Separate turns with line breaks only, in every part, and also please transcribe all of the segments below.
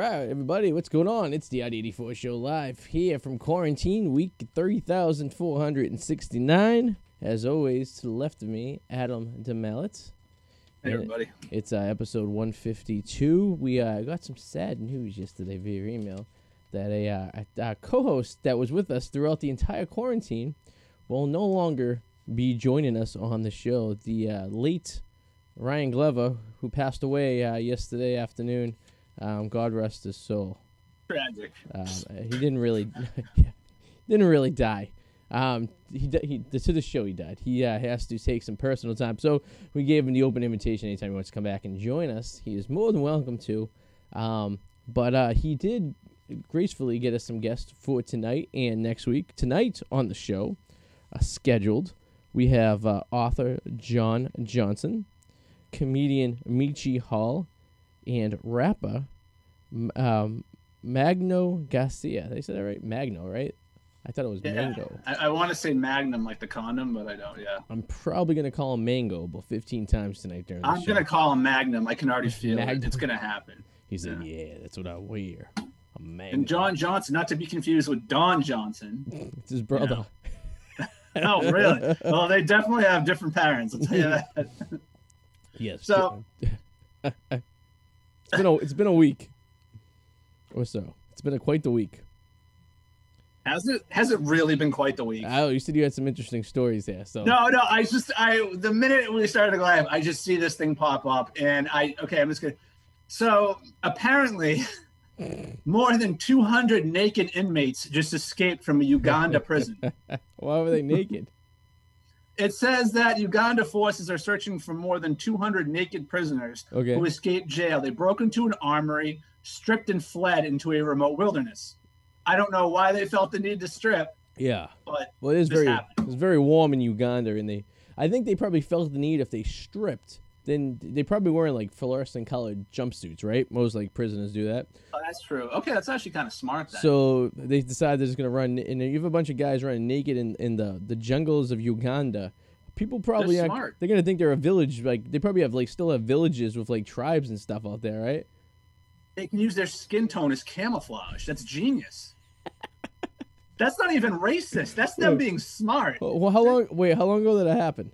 right, everybody, what's going on? It's the Arty 84 show live here from quarantine week 3469. As always, to the left of me, Adam DeMallet.
Hey, everybody.
It's uh, episode 152. We uh, got some sad news yesterday via email that a, uh, a, a co host that was with us throughout the entire quarantine will no longer be joining us on the show. The uh, late Ryan Glover, who passed away uh, yesterday afternoon, um, God rest his soul.
Tragic.
Um, he didn't really, didn't really die. Um, he, he to the show he died. He uh, has to take some personal time, so we gave him the open invitation anytime he wants to come back and join us. He is more than welcome to. Um, but uh, he did gracefully get us some guests for tonight and next week. Tonight on the show, uh, scheduled, we have uh, author John Johnson, comedian Michi Hall, and rapper um, Magno Garcia. They said that right? Magno, right? I thought it was
Yeah.
Mango.
I, I want to say Magnum like the condom, but I don't. Yeah.
I'm probably gonna call him Mango about 15 times tonight during the
I'm
show.
gonna call him Magnum. I can already feel
Magnum.
it. It's gonna happen.
He said, "Yeah, that's what I wear." A.
And John Johnson, not to be confused with Don Johnson.
it's his brother.
Oh, really? well, they definitely have different parents. I'll tell you that.
Yes.
So-
it's been a it's been a week or so. It's been a quite the week.
Has it? Has it really been quite the week?
Oh, you said you had some interesting stories there. So
No, no. I just, I the minute we started to go live, I just see this thing pop up, and I, okay, I'm just gonna. So apparently, more than 200 naked inmates just escaped from a Uganda prison.
why were they naked?
It says that Uganda forces are searching for more than 200 naked prisoners
Okay.
who escaped jail. They broke into an armory, stripped and fled into a remote wilderness. I don't know why they felt the need to strip,
Yeah.
but
Well, it is very
happened.
it's very warm in Uganda, and they I think they probably felt the need if they stripped. Then they probably wearing like fluorescent colored jumpsuits, right? Most like prisoners do that.
oh, that's true. Okay, that's actually kind of smart. Then.
So they decide they're just gonna run, and you have a bunch of guys running naked in, in the the jungles of Uganda. People probably
They're smart.
they're gonna think they're a village. Like they probably have like still have villages with like tribes and stuff out there, right?
They can use their skin tone as camouflage. That's genius. That's not even racist. That's them being smart.
Well, how long? Wait, how long ago did that happen?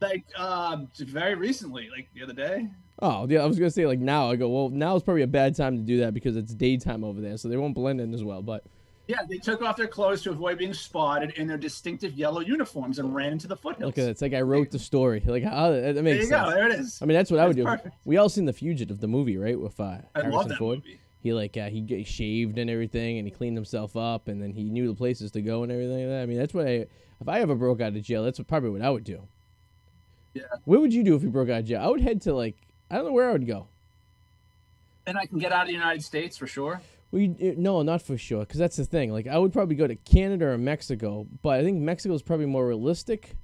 Like uh, very recently, like the other day.
Oh, yeah, I was gonna say like now. I go, well, now is probably a bad time to do that because it's daytime over there, so they won't blend in as well. But
Yeah, they took off their clothes to avoid being spotted in their distinctive yellow uniforms and ran into the foothills.
Look at it. It's like I wrote the story. Like how that, that
There you
sense.
go. There it is.
I mean, that's what I would do.
Perfect.
We all seen the Fugitive, the movie, right? With uh,
I
Harrison
love that
Ford.
movie.
He like uh, he get shaved and everything, and he cleaned himself up, and then he knew the places to go and everything like that. I mean, that's what I. If I ever broke out of jail, that's probably what I would do.
Yeah.
What would you do if you broke out of jail? I would head to like I don't know where I would go.
And I can get out of the United States for sure.
We uh, no, not for sure, because that's the thing. Like I would probably go to Canada or Mexico, but I think Mexico is probably more realistic.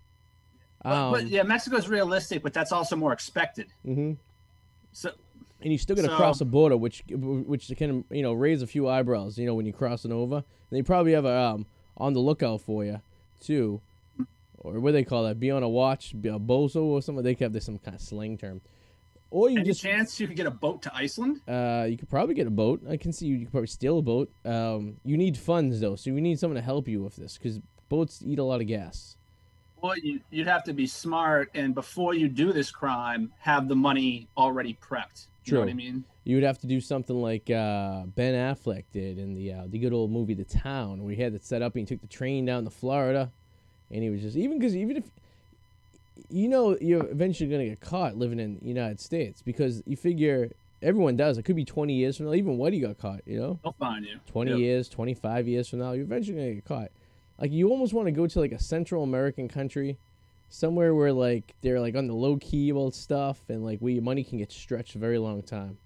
But,
Um,
but yeah, Mexico's realistic, but that's also more expected.
mhm.
So
and you still got to
So-
cross a border, which which can you know raise a few eyebrows. You know when you're crossing over, and they probably have a um on the lookout for you too, or what do they call that, be on a watch, be a bozo or something. They have this some kind of slang term, or you
any
just
chance you could get a boat to Iceland?
uh you could probably get a boat. I can see you, you could probably steal a boat. Um, you need funds though, so you need someone to help you with this because boats eat a lot of gas.
Well, you, you'd have to be smart, and before you do this crime, have the money already prepped. You know what I mean?
You would have to do something like uh, Ben Affleck did in the uh, the good old movie The Town, where he had it set up and he took the train down to Florida, and he was just even because even if you know you're eventually gonna get caught living in the United States because you figure everyone does. It could be 20 years from now. Even Whitey got caught. You know,
They'll find you.
20
Yep.
years, 25 years from now, you're eventually gonna get caught. Like you almost want to go to like a Central American country, somewhere where like they're like on the low key about stuff and like where your money can get stretched a very long time.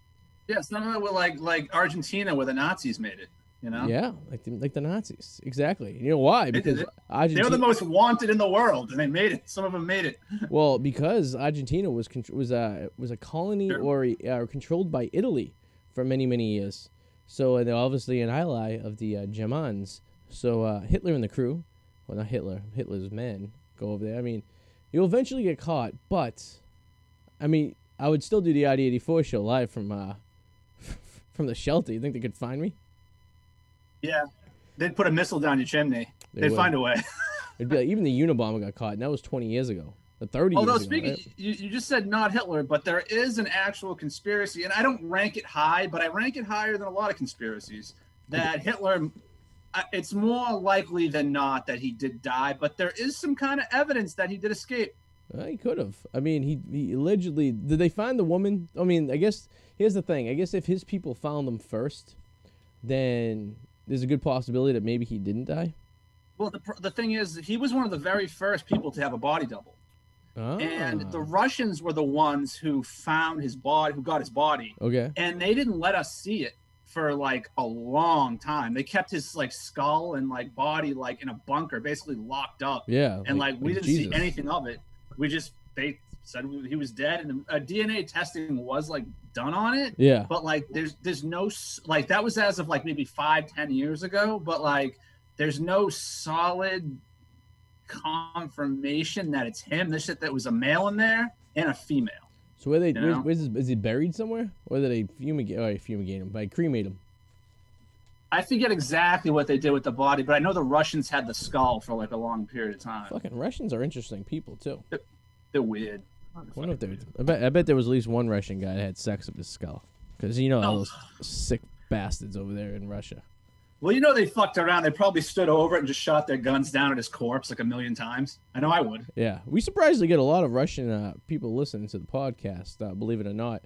Yeah, some of it were like like Argentina, where the Nazis made it. You know,
Yeah, like the, like the Nazis. Exactly. You know why? Because
they were the most wanted in the world, and they made it. Some of them made it.
well, because Argentina was was a was a colony
Sure.
or uh, controlled by Italy for many many years. So uh, they're obviously an ally of the uh, Germans. So uh, Hitler and the crew, well not Hitler, Hitler's men go over there. I mean, you'll eventually get caught, but I mean, I would still do the Arty 84 show live from uh, from the shelter. You think they could find me?
Yeah, they'd put a missile down your chimney.
They
would
would.
find a way.
It'd be like even the Unabomber got caught, and that was 20 years ago. The 30
Although
years ago.
speaking,
right?
you, you just said not Hitler, but there is an actual conspiracy, and I don't rank it high, but I rank it higher than a lot of conspiracies. That Hitler, I- it's more likely than not that he did die, but there is some kind of evidence that he did escape.
Uh, he could have. I mean, he, he allegedly did. They find the woman. I mean, I guess here's the thing. I guess if his people found them first, then there's a good possibility that maybe he didn't die.
Well, the, the thing is, he was one of the very first people to have a body double,
Ah,
and the Russians were the ones who found his body, who got his body,
okay.
and they didn't let us see it for like a long time. They kept his like skull and like body like in a bunker, basically locked up.
Yeah.
and like, we didn't
Jesus.
see anything of it. We just they said he was dead, and uh, DNA testing was like done on it.
Yeah.
But like, there's there's no like that was as of like maybe five ten years ago. But like, there's no solid confirmation that it's him. This shit that was a male in there and a female.
So where they
You
where's,
know?
where's his, is he buried somewhere, or did they fumigate? Oh, they fumigate him, but cremate him.
I forget exactly what they did with the body, but I know the Russians had the skull for like a long period of time.
Fucking Russians are interesting people too.
They're weird.
I wonder if they. I bet. I bet there was at least one Russian guy that had sex with his skull, because you know all
Oh.
those sick bastards over there in Russia.
Well, you know they fucked around. They probably stood over it and just shot their guns down at his corpse like a million times. I know I would.
Yeah, we surprisingly get a lot of Russian uh, people listening to the podcast. Uh, believe it or not,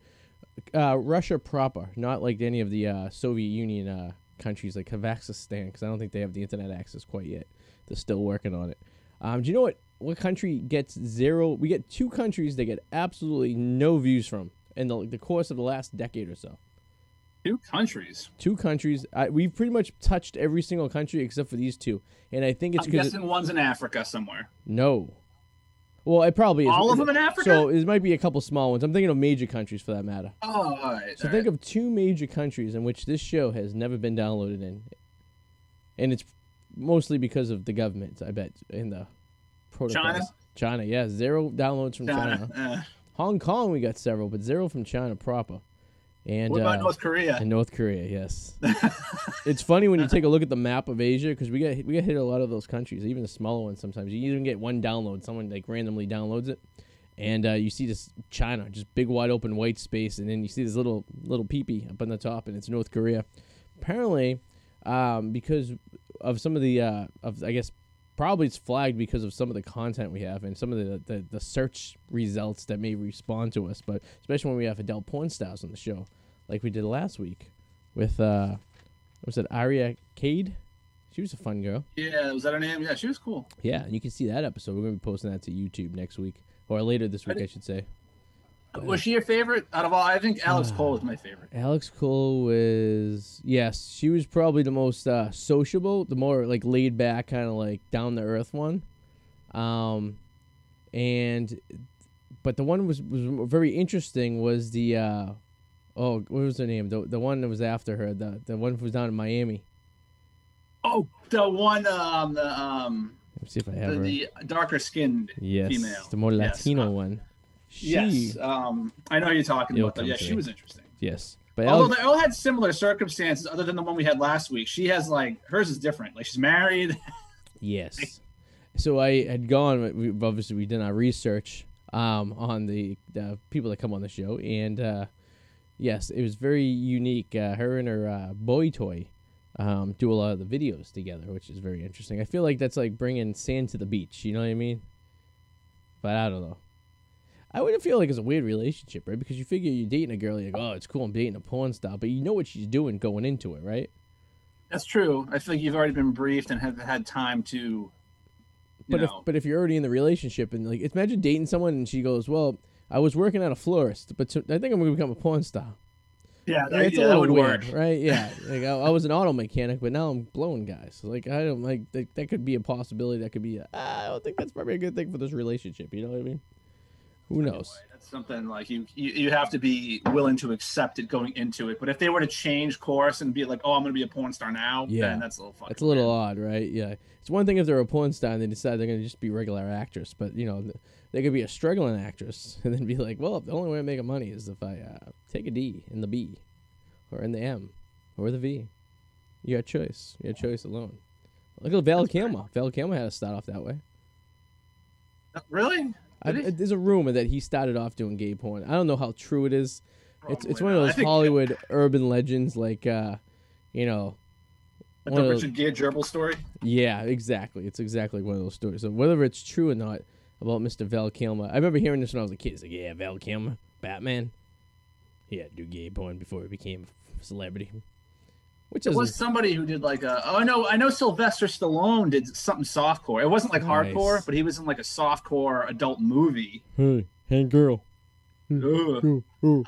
uh, Russia proper, not like any of the uh, Soviet Union uh, countries like Kazakhstan, because I don't think they have the internet access quite yet. They're still working on it. Um, do you know what? What country gets zero? We get two countries that get absolutely no views from in the, the course of the last decade or so.
Two countries.
Two countries. I, we've pretty much touched every single country except for these two, and I think it's
I'm
because
guessing one's in Africa somewhere.
no. Well, it probably is.
All of them in Africa?
So it might be a couple small ones. I'm thinking of major countries for that matter.
Oh, all right.
So
all
think
right.
of two major countries in which this show has never been downloaded in, and it's mostly because of the government. I bet in the protocols.
China?
China, yeah, zero downloads from China.
China.
Hong Kong, we got several, but zero from China proper. And
Uh, what about
uh,
North Korea?
and North Korea, yes. it's funny when you take a look at the map of Asia because we get we get hit a lot of those countries, even the smaller ones. Sometimes you even get one download, someone like randomly downloads it, and uh, you see this China, just big wide open white space, and then you see this little little peepee up on the top, and it's North Korea. Apparently, um, because of some of the uh, of I guess probably it's flagged because of some of the content we have and some of the, the, the search results that may respond to us, but especially when we have adult porn stars on the show, like we did last week with uh was it Aria Cade? She was a fun girl.
yeah, was that her name? Yeah, she was cool.
Yeah, and you can see that episode. We're gonna be posting that to YouTube next week. Or later this week I should say.
Was she your favorite out of all? I think Alex Cole is my favorite.
Alex Cole was yes, she was probably the most uh, sociable, the more like laid back, kind of like down the earth one. Um, and but the one was was very interesting was the uh, oh what was her name the the one that was after her the the one who was down in Miami.
Oh, the one, um, the um,
Let me see if I have
the,
her.
the darker skinned
yes,
female.
the more Latino
uh,
one. She,
Yes, um, I know you're talking about. Though.
come
Yeah, she
me.
was interesting.
yes, but
Although
Alex,
they all had similar circumstances, other than the one we had last week. She has like hers is different. Like she's married.
Yes. So I had gone. We, obviously, we did our research um, on the, the people that come on the show, and uh, yes, it was very unique. Uh, her and her uh, boy toy um, do a lot of the videos together, which is very interesting. I feel like that's like bringing sand to the beach. You know what I mean? But I don't know. I wouldn't feel like it's a weird relationship, right? Because you figure you're dating a girl, you're like, oh, it's cool, I'm dating a porn star, but you know what she's doing going into it, right?
That's true. I feel like you've already been briefed and have had time to.
But if but if you're already in the relationship and like imagine dating someone and she goes, "Well, I was working at a florist, but so, I think I'm gonna become a porn star."
yeah, that,
it's
yeah,
a little
would
weird,
work.
right? Yeah, like I, I was an auto mechanic, but now I'm blowing guys. Like I don't like that, that could be a possibility. That could be. Ah, I don't think that's probably a good thing for this relationship. You know what I mean? Who knows?
That's something like you, you you have to be willing to accept it going into it. But if they were to change course and be like, "Oh, I'm going to be a porn star now,"
Yeah.
then that's a little fucking.
It's a little
weird.
odd, right? Yeah. It's one thing if they're a porn star and they decide they're going to just be regular actress, but you know, they could be a struggling actress and then be like, well, the only way I'm making money is if I uh, take a D in the B. or in the M or the V. You got choice. You got choice alone. Look at Val Kilmer. Val Kilmer had to start off that way.
Really?
I, there's a rumor that he started off doing gay porn. I don't know how true it is. It's it's one of
Probably
those
think-
Hollywood urban legends, like uh, you know,
Like the Richard Gere gerbil story.
yeah, exactly. It's exactly one of those stories. So whether it's true or not about Mr. Val Kilmer, I remember hearing this when I was a kid. It's like, yeah, Val Kilmer, Batman. He had to do gay porn before he became a celebrity. Which is
was somebody who did like a. Oh no, I know Sylvester Stallone did something softcore. It wasn't like
Nice.
hardcore, but he was in like a softcore adult movie.
hey, hey, girl, oh, oh,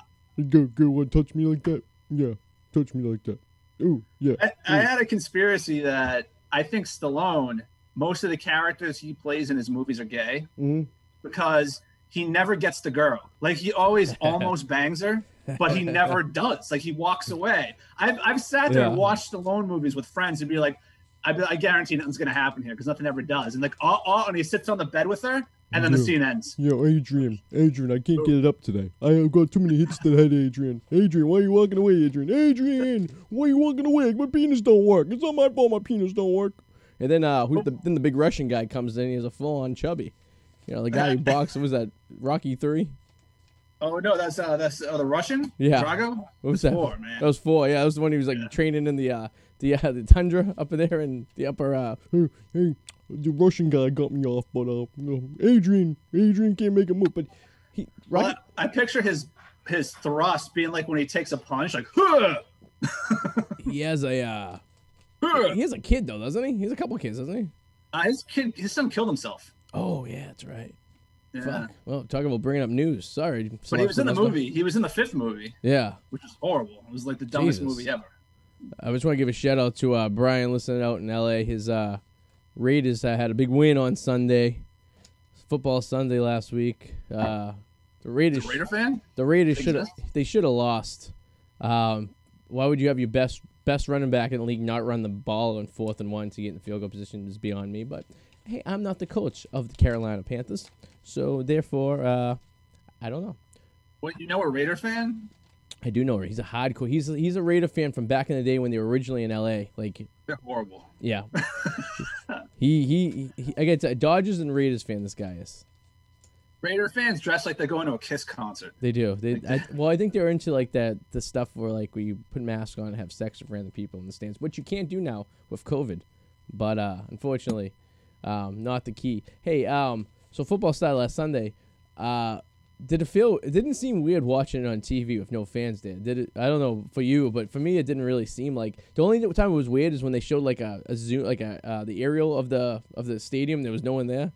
girl, girl, want to touch me like that? Yeah, touch me like that. Ooh, yeah.
I, I had a conspiracy that I think Stallone, most of the characters he plays in his movies are gay
Mm-hmm.
because he never gets the girl. Like he always almost bangs her, but he never does. Like he walks away. I've, I've sat there and
Yeah.
watched Stallone movies with friends and be like, I, I guarantee nothing's gonna happen here because nothing ever does. And like, all, all, and he sits on the bed with her, and then the scene ends.
Yo, Adrian, Adrian, I can't get it up today. I have got too many hits to the head, Adrian. Adrian, why are you walking away, Adrian? Adrian, why are you walking away? My penis don't work. It's not my fault my penis don't work.
And then uh, who, the, then the big Russian guy comes in. He's a full on chubby. You know, the guy who boxed was that Rocky Three.
Oh no, that's uh, that's uh, the Russian.
Yeah.
Drago.
What was that?
Four, man.
That was four. Yeah, that was the one he was like training in the uh, the uh, the tundra up there in the upper. Uh,
Hey, hey, the Russian guy got me off, but uh, no, Adrian, Adrian can't make a move. But
he
Well, I, I picture his his thrust being like when he takes a punch, like. Huh,
He has a. Uh, he has a kid though, doesn't he? He has a couple kids, doesn't he?
Uh, his kid, his son killed himself.
Oh yeah, that's right.
Yeah.
Fuck. Well, talking about bringing up news. Sorry.
But he was in the movie. He was in the fifth movie,
Yeah.
which was horrible. It was like the dumbest
Jesus.
movie ever.
I just want to give a shout out to uh, Brian listening out in LA. His uh, Raiders uh, had a big win on Sunday, football Sunday last week. Uh, the Raiders,
The Raider fan?
the Raiders should have they should have lost. Um, why would you have your best best running back in the league not run the ball on fourth and one to get in field goal position is beyond me. But hey, I'm not the coach of the Carolina Panthers, so therefore, uh, I don't know.
What you know, a Raider fan?
I do know her. he's a hardcore. He's a, he's a Raider fan from back in the day when they were originally in L.A. Like
They're horrible.
Yeah. he, he he I get Dodgers and Raiders fan. This guy is.
Raider fans dress like they're going to a Kiss concert.
They do. They I, well, I think they're into like that the stuff where like where you put masks on and have sex with random people in the stands, which you can't do now with COVID. But uh, unfortunately, um, not the key. Hey, um, so football started last Sunday. Uh, did it feel? It didn't seem weird watching it on TV with no fans there. Did it? I don't know for you, but for me, it didn't really seem like. The only time it was weird is when they showed like a, a zoom, like a uh, the aerial of the of the stadium. There was no one there.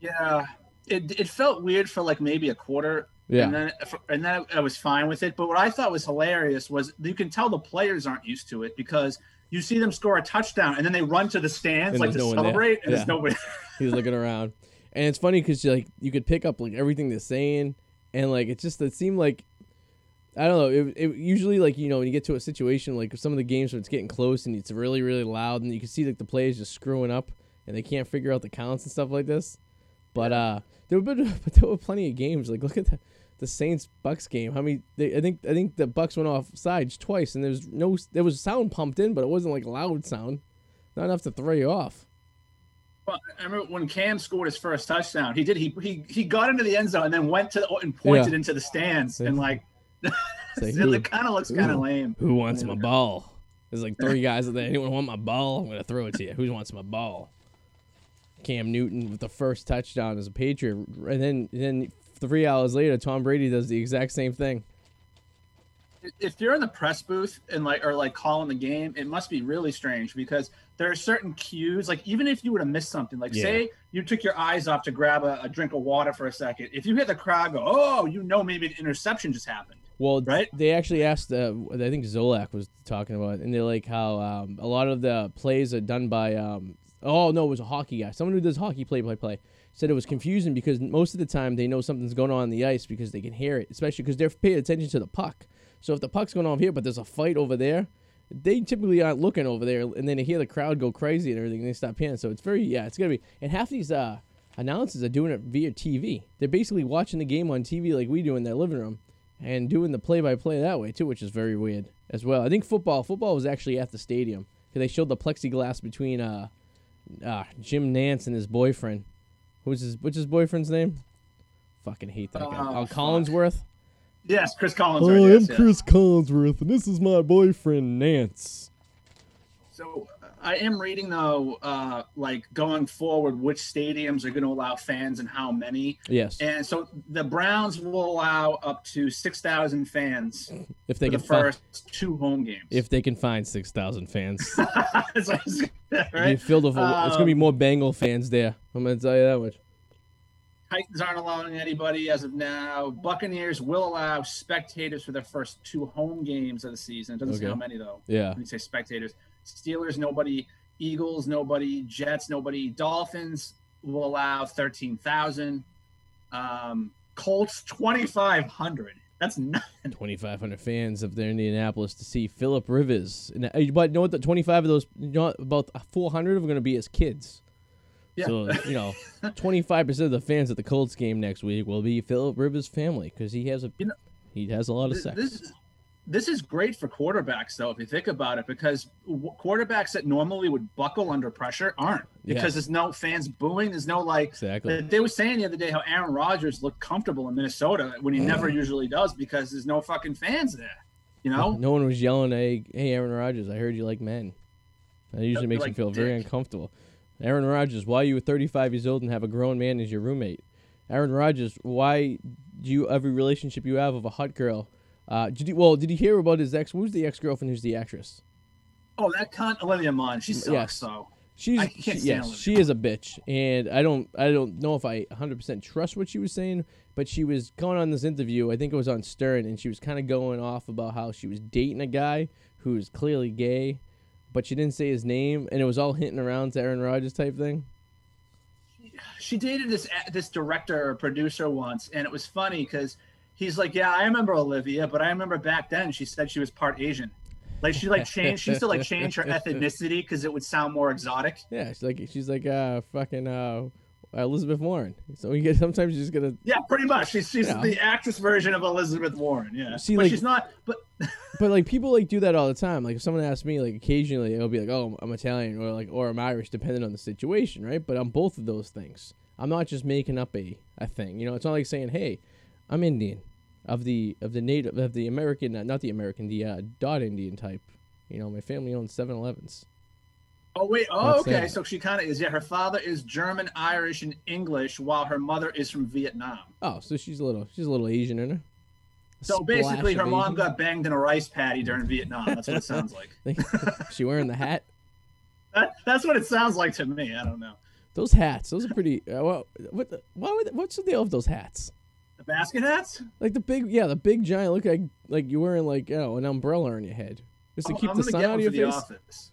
Yeah, it, it felt weird for like maybe a quarter.
Yeah.
And then, and then I was fine with it. But what I thought was hilarious was you can tell the players aren't used to it because you see them score a touchdown and then they run to the stands
And
like to
no
celebrate, and
Yeah.
there's nobody.
He's looking around, and it's funny because like you could pick up like everything they're saying, and like it just it seemed like I don't know. It, it usually like you know when you get to a situation like some of the games where it's getting close and it's really really loud, and you can see like the players just screwing up and they can't figure out the counts and stuff like this. But uh, there were but there were plenty of games. Like look at the the Saints Bucks game. How many? They, I think I think the Bucks went off sides twice, and there was no there was sound pumped in, but it wasn't like loud sound, not enough to throw you off.
Well, I remember when Cam scored his first touchdown. He did. He he, he got into the end zone and then went to and pointed
Yeah.
into the stands and like.
like,
it kind of looks kind of lame.
Who wants my ball? There's like three guys out there. Anyone want my ball? I'm gonna throw it to you. Who wants my ball? Cam Newton with the first touchdown as a Patriot, and then then three hours later, Tom Brady does the exact same thing.
if you're in the press booth and like or like calling the game, it must be really strange because there are certain cues. Like even if you would have missed something, like
Yeah.
say you took your eyes off to grab a, a drink of water for a second, if you hear the crowd go, "Oh," you know maybe an interception just happened.
Well,
Right?
they actually asked. Uh, I think Zolak was talking about, it, and they're like how um, a lot of the plays are done by. Um, oh no, it was a hockey guy. Someone who does hockey play by play said it was confusing because most of the time they know something's going on on the ice because they can hear it, especially because they're paying attention to the puck. So if the puck's going on here, but there's a fight over there, they typically aren't looking over there, and then they hear the crowd go crazy and everything, and they stop paying. So it's very yeah, it's gonna be. And half these uh, announcers are doing it via TV. They're basically watching the game on TV like we do in their living room. and doing the play-by-play that way too, which is very weird as well. I think football football was actually at the stadium because they showed the plexiglass between uh, uh, Jim Nantz and his boyfriend. Who's his what's his boyfriend's name? Fucking hate that guy.
Oh,
Oh,
fuck.
Collinsworth.
Yes, Chris Collins.
Hi, oh,
right,
I'm
yes, yes.
Chris Collinsworth, and this is my boyfriend Nantz.
So I am reading though, uh, like going forward, which stadiums are going to allow fans and how many.
Yes,
And so the Browns will allow up to six thousand fans
if they
for the
can find
first two home games.
if they can find six thousand fans.
It's- right?
filled with a- it's gonna be
Um,
more Bengal fans there. I'm gonna tell you that much.
Titans aren't allowing anybody as of now. Buccaneers will allow spectators for their first two home games of the season. It doesn't say how many though.
Yeah,
When you say spectators, Steelers nobody, Eagles nobody, Jets nobody, Dolphins will allow thirteen thousand, um, Colts twenty five hundred. That's nothing.
2,500 fans up there in Indianapolis to see Philip Rivers. And, uh, but you know what? The 25 of those, you know, about 400 are going to be his kids.
Yeah.
So you know, 25% of the fans at the Colts game next week will be Philip Rivers' family because he has a
You know-
he has a lot of sex.
this this is great for quarterbacks though, if you think about it, because w- quarterbacks that normally would buckle under pressure aren't because
Yes.
there's no fans booing. There's no like
exactly.
They were saying the other day how Aaron Rodgers looked comfortable in Minnesota when he never usually does because there's no fucking fans there. You know?
No one was yelling, "Hey, hey, Aaron Rodgers! I heard you like men." That usually makes me
like
feel very uncomfortable. Aaron Rodgers, why are you 35 years old and have a grown man as your roommate? Aaron Rodgers, why do you every relationship you have with a hot girl? Uh, did you well? Did you hear about his ex? Who's the ex girlfriend? Who's the actress?
Oh, that cunt Olivia Munn, she sucks.
Yes.
So
She's
I can't
she, yes, she is a bitch, and I don't I don't know if I 100% trust what she was saying, but she was going on this interview. I think it was on Stern, and she was kind of going off about how she was dating a guy who's clearly gay, but she didn't say his name, and it was all hinting around to Aaron Rodgers type thing.
she dated this this director or producer once, and it was funny because he's like, "Yeah, I remember Olivia, but I remember back then she said she was part Asian." Like she like changed, she used to like change her ethnicity because it would sound more exotic.
Yeah, she's like she's like uh fucking uh Elizabeth Warren. So you get sometimes she's just gotta
Yeah, pretty much. She's she's
Yeah.
the actress version of Elizabeth Warren. Yeah,
See,
but
like-
she's not. But
But like people like do that all the time. Like if someone asks me, like occasionally it'll be like, "Oh, I'm Italian," or like, "Or I'm Irish," depending on the situation, right? But I'm both of those things. I'm not just making up a a thing. You know, it's not like saying, "Hey, I'm Indian," of the of the native of the American, uh, not the American, the uh, dot Indian type. You know, my family owns 7-Elevens.
oh wait, oh
Not
okay. So she kind of is. Yeah, her father is German, Irish, and English, while her mother is from Vietnam.
Oh, so she's a little she's a little Asian in her. A
So basically, her mom
Asian.
got banged in a rice paddy during Vietnam. That's what it sounds like.
she wearing the hat.
That, that's what it sounds like to me. I don't know.
Those hats, those are pretty. Uh, well, what? The, why would? What's the deal with those hats?
The basket hats.
Like the big, yeah, the big giant. Look like like you're wearing like oh an umbrella on your head, just to
Oh,
keep
I'm
the sun out of your
the
face.
office.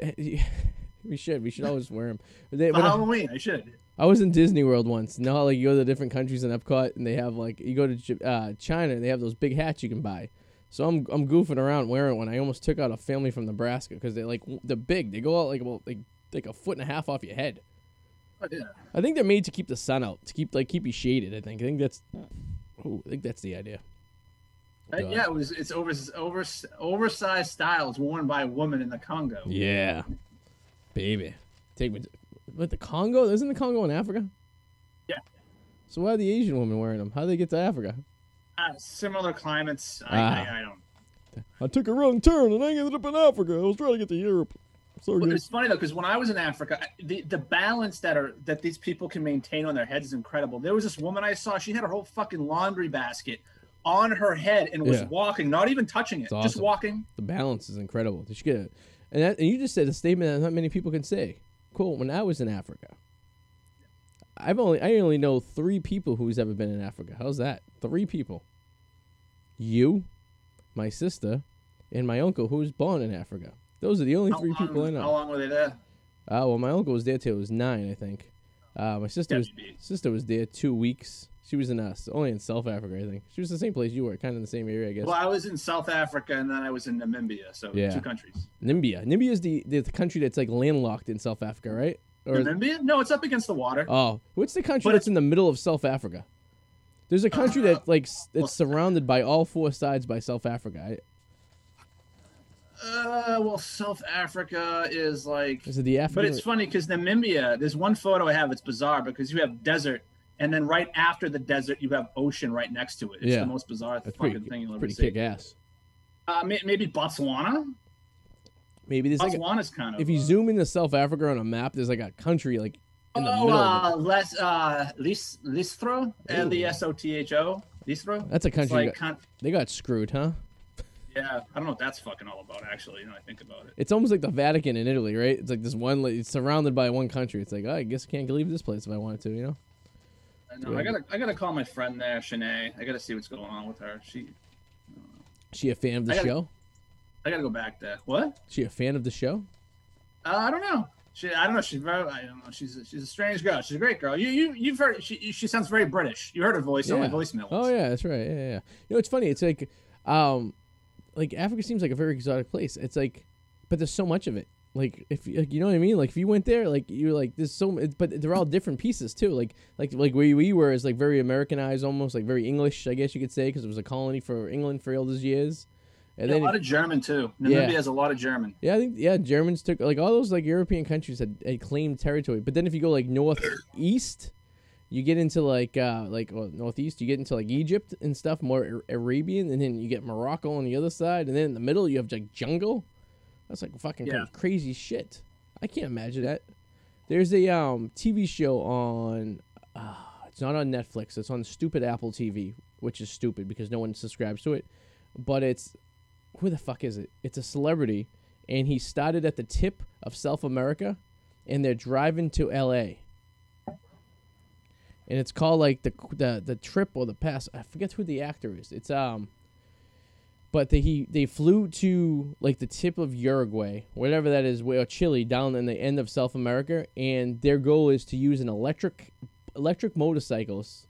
we should. We should always wear them. They,
For
when I,
Halloween, I should.
I was in Disney World once. You know how like you go to different countries in Epcot and they have like you go to uh, China and they have those big hats you can buy. So I'm I'm goofing around wearing one. I almost took out a family from Nebraska because they like they're big. They go out like about like like a foot and a half off your head.
But yeah.
I think they're made to keep the sun out, to keep like keep you shaded. I think. I think that's. I think that's the idea.
Uh, yeah, it was. It's over, over, oversized styles worn by a woman in the Congo.
Yeah, baby. Take me. To, what the Congo? Isn't the Congo in Africa?
Yeah.
So why are the Asian women wearing them? How do they get to Africa?
Uh, similar climates. I,
Ah.
I, I don't.
I took a wrong turn and I ended up in Africa. I was trying to get to Europe. Sorry,
Well, it's funny though because when I was in Africa, the the balance that are that these people can maintain on their heads is incredible. There was this woman I saw; she had her whole fucking laundry basket on her head and was
Yeah.
walking, not even touching it,
It's
just walking.
The balance is incredible. Did you get it. And, that, and you just said a statement that not many people can say. Cool. When I was in Africa, I've only I only know three people who's ever been in Africa. How's that? Three people. You, my sister, and my uncle who was born in Africa. Those are the only
How
three
long,
people I know.
How long were they there?
Uh, well, my uncle was there till he was nine, I think. Uh, my sister was
WB.
sister was there two weeks. She was in us, only in South Africa, I think. She was the same place you were, kind of in the same area, I guess.
Well, I was in South Africa and then I was in Namibia, so
Yeah.
two countries.
Namibia. Namibia is the, the country that's like landlocked in South Africa, right? Or
Namibia? No, it's up against the water.
oh, what's the country
But
that's in the middle of South Africa? There's a country
Uh,
that like s- it's surrounded by all four sides by South Africa. I,
Uh, well, South Africa is like,
is it the African?
but it's funny because Namibia. There's one photo I have. It's bizarre because you have desert, and then right after the desert, you have ocean right next to it. It's
Yeah.
the most bizarre
That's
fucking
pretty,
thing you'll ever see.
pretty kick ass.
Uh, may- maybe Botswana.
Maybe there's like a,
kind of.
if you
uh,
zoom into South Africa on a map, there's like a country like in the
oh,
middle.
Uh, Les, uh, Lis, Listro, L E S O T H O, Listro.
That's a country.
like,
that-
con-
they got screwed, huh?
Yeah, I don't know what that's fucking all about. Actually, you know, I think about it.
It's almost like the Vatican in Italy, right? It's like this one. like, It's surrounded by one country. It's like, oh, I guess I can't leave this place if I wanted to, you know?
I, know, I gotta, I gotta call my friend there, Shanae. I gotta see what's going on with her. She,
She a fan of the
I gotta-
show?
I gotta go back there. What?
She a fan of the show?
Uh, I don't know. She, I don't know. She's very, I don't know. She's, a, she's a strange girl. She's a great girl. You, you, you've heard. She, she sounds very British. You heard her voice on my voicemail.
Oh yeah, that's right. Yeah, yeah. yeah. You know, it's funny. It's like, um, like Africa seems like a very exotic place. It's like, but there's so much of it. Like if you- like, you know what I mean. Like if you went there, like you're like there's so, it- but they're all different pieces too. Like like like where we were is like very Americanized, almost like very English, I guess you could say, because it was a colony for England for all those years. And
Yeah, a
then
lot of German too. Namibia
Yeah.
has a lot of German.
yeah, I think yeah, Germans took like all those like European countries had, had claimed territory. But then if you go like northeast, you get into like uh like well, northeast, you get into like Egypt and stuff, more Arabian, and then you get Morocco on the other side, and then in the middle you have like jungle. That's like fucking
Yeah.
crazy shit. I can't imagine that. There's a um TV show on. Uh, it's not on Netflix. It's on stupid Apple TV, which is stupid because no one subscribes to it. But it's who the fuck is it? It's a celebrity, and he started at the tip of South America, and they're driving to L.A. And it's called like the the the trip or the pass. I forget who the actor is. It's um. But they he they flew to like the tip of Uruguay, whatever that is, or Chile, down in the end of South America, and their goal is to use an electric electric motorcycles.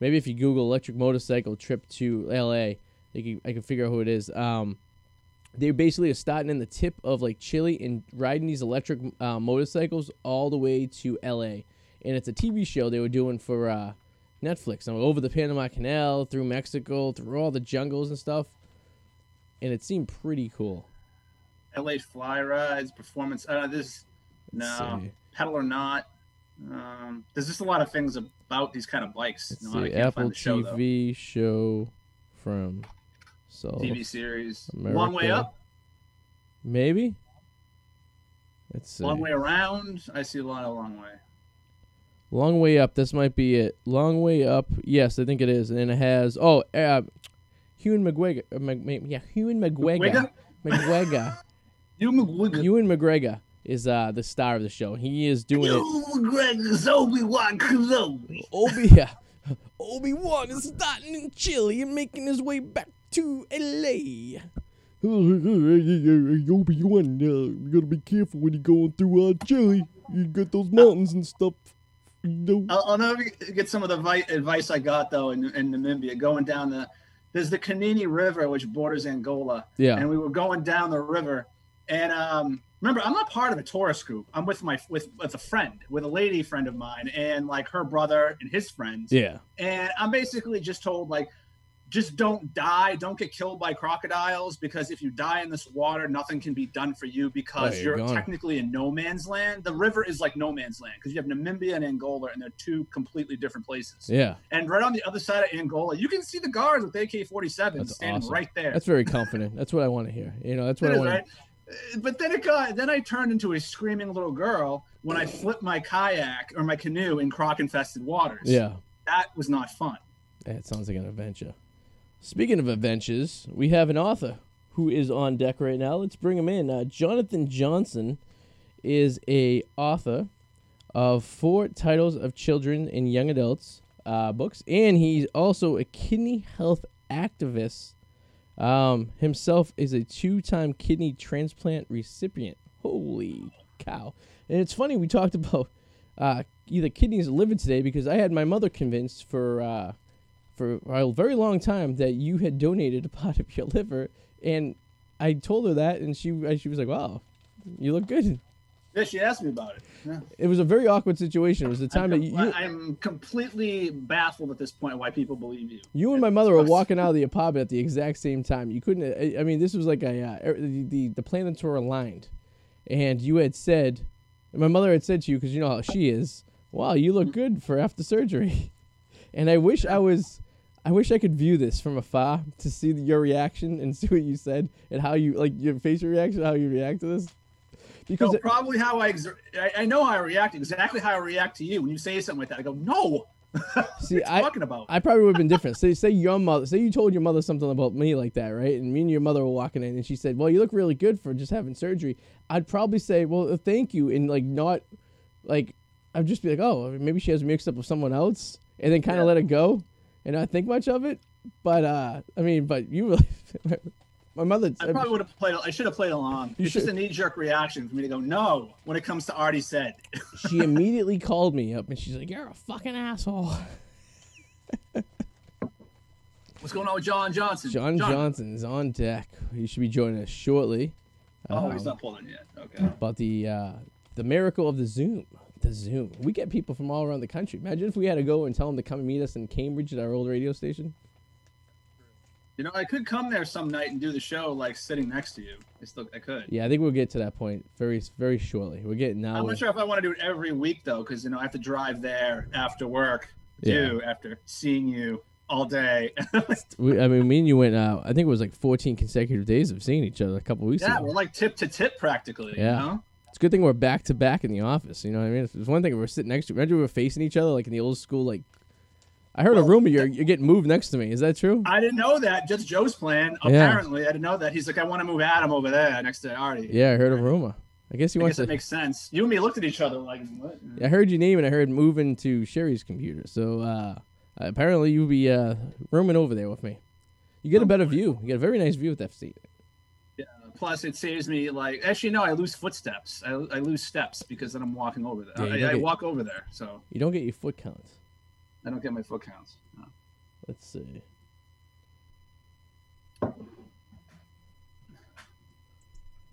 Maybe if you Google electric motorcycle trip to L.A., can, I can figure out who it is. Um, they basically are starting in the tip of like Chile and riding these electric uh, motorcycles all the way to L.A. And it's a TV show they were doing for uh, Netflix. And over the Panama Canal, through Mexico, through all the jungles and stuff. And it seemed pretty cool.
LA Fly Rides, performance. Uh, this
Let's
no
see.
pedal or not. Um, there's just a lot of things about these kind of bikes.
Let's
No, I
see.
can't
Apple
show though.
TV show from South
TV series.
America.
Long way up,
Maybe. Let's see.
long way around. I see a lot of long way.
Long way up. This might be it. Long way up. Yes, I think it is. And it has oh, uh, Ewan McGregor. Uh, Mc, Mc- yeah, Ewan McGregor. McGregor.
You McGregor.
Ewan McGregor is uh the star of the show. He is doing it.
You McGregor's Obi Wan Kenobi.
Obi yeah. Obi Wan is starting in Chile and making his way back to L.A.
Obi Wan, uh, you gotta be careful when you're going through uh, Chile. You got those mountains and stuff.
I'll, I'll never get some of the vi- advice I got though in, in Namibia going down the. There's the Kunene River which borders Angola,
Yeah.
and we were going down the river, and um, remember I'm not part of a tourist group. I'm with my with with a friend, with a lady friend of mine, and like her brother and his friends,
Yeah.
and I'm basically just told like, just don't die, don't get killed by crocodiles because if you die in this water, nothing can be done for you because
you're
you're technically in no man's land. The river is like no man's land because you have Namibia and Angola, and they're two completely different places.
Yeah.
And right on the other side of Angola, you can see the guards with AK-47
That's
standing
awesome.
right there.
That's very confident. That's what I want to hear. You know, that's what
It
I want.
right? But then it got then I turned into a screaming little girl when I flipped my kayak or my canoe in croc-infested waters.
Yeah.
that was not fun.
That sounds like an adventure. Speaking of adventures, we have an author who is on deck right now. Let's bring him in. Uh, Jonathan Johnson is a author of four titles of children and young adults uh, books, and he's also a kidney health activist. Um, himself is a two-time kidney transplant recipient. Holy cow! And it's funny we talked about uh, either kidneys or liver today because I had my mother convinced for uh, for a very long time that you had donated a part of your liver, and I told her that, and she uh, she was like, "Wow, you look good."
Yeah, she asked me about it. Yeah.
It was a very awkward situation. It was the time
I'm,
that you,
I'm completely baffled at this point why people believe you.
you and my mother were walking out of the apartment at the exact same time. You couldn't. I, I mean, this was like a uh, er- the, the the planets were aligned, and you had said, my mother had said to you because you know how she is. Wow, you look good for after surgery, and I wish I was. I wish I could view this from afar to see your reaction and see what you said and how you like your facial reaction, how you react to this. Because
No,
it-
probably how I, ex- I I know how I react exactly how I react to you when you say something like that. I go, no.
see,
What are
I
talking about?
I probably would have been different. Say, say your mother, say you told your mother something about me like that, right? And me and your mother were walking in, and she said, "Well, you look really good for just having surgery." I'd probably say, "Well, uh, thank you," and like not, like, I'd just be like, "Oh, maybe she has mixed up with someone else," and then kind of
Yeah.
let it go, and not think much of it. But uh, I mean, but you really, my mother.
I probably would have played. I should have played along. It's just a knee-jerk reaction for me to go no when it comes to Artie said.
she immediately called me up, and she's like, "You're a fucking asshole."
What's going on with John Johnson?
John Johnson is on deck. He should be joining us shortly.
Oh, he's
Um,
not pulled in yet. Okay.
about the uh, the miracle of the Zoom. The Zoom. We get people from all around the country. Imagine if we had to go and tell them to come and meet us in Cambridge at our old radio station.
You know, I could come there some night and do the show like sitting next to you. I still, I could.
Yeah, I think we'll get to that point very very shortly. We're getting now.
I'm not sure if I want to do it every week though, because you know I have to drive there after work too, after seeing you all day.
We, I mean, me and you went. Uh, I think it was like 14 consecutive days of seeing each other a couple weeks
yeah,
ago.
we're like tip to tip practically.
Yeah.
You know?
It's a good thing we're back to back in the office. You know what I mean? It's, it's one thing if we're sitting next to. Imagine we were facing each other like in the old school. Like, I heard a rumor you're you're getting moved next to me. Is that true?
I didn't know that. Just Joe's plan.
Yeah.
Apparently, I didn't know that. He's like, I want to move Adam over there next to Artie.
Yeah, I heard a rumor. I guess he
I
wants
guess
to.
it makes sense. You and me looked at each other like, what?
I heard your name and I heard moving to Sherry's computer. So uh, apparently you'll be uh, rooming over there with me. You get a better view. You get a very nice view with that seat.
Plus, it saves me like. Actually, no, I lose footsteps. I, I lose steps because then I'm walking over there.
Yeah,
I,
don't
I walk over there, so
You don't get your foot counts.
I don't get my foot counts. No.
Let's see. Let's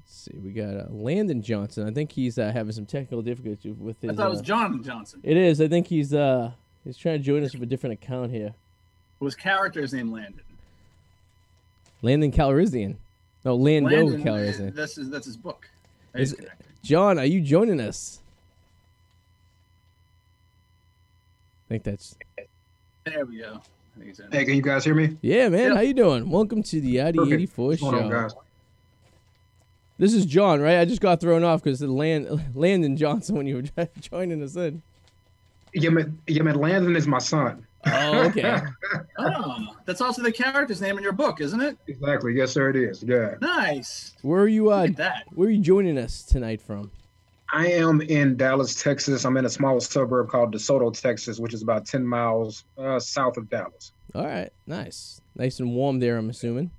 see. We got uh, Landon Johnson. I think he's uh, having some technical difficulty with his.
I thought it was
uh,
Jonathan Johnson.
it is. I think he's uh he's trying to join us with a different account here.
Whose character is named Landon.
Landon Calrissian. No, Lando
Landon,
Calrissian.
That's his, that's his book.
Is
He's
it-
correct.
John, are you joining us? I think that's
There we go. I think he's in.
Hey, can you guys hear me?
yeah, man.
Yeah.
How you doing? Welcome to the ID
Perfect.
eighty four
What's
show.
on.
This is John, right? I just got thrown off because Land Landon Johnson when you were joining us in.
Yeah, man, yeah, man, Landon is my son.
Oh, okay.
Oh, that's also the character's name in your book, isn't it?
Exactly. Yes, sir, it is. Yeah.
Nice.
where are you? Uh,
at that.
where are you joining us tonight from?
I am in Dallas, Texas. I'm in a small suburb called DeSoto, Texas, which is about 10 miles uh, south of Dallas.
All right, nice, nice and warm there. I'm assuming.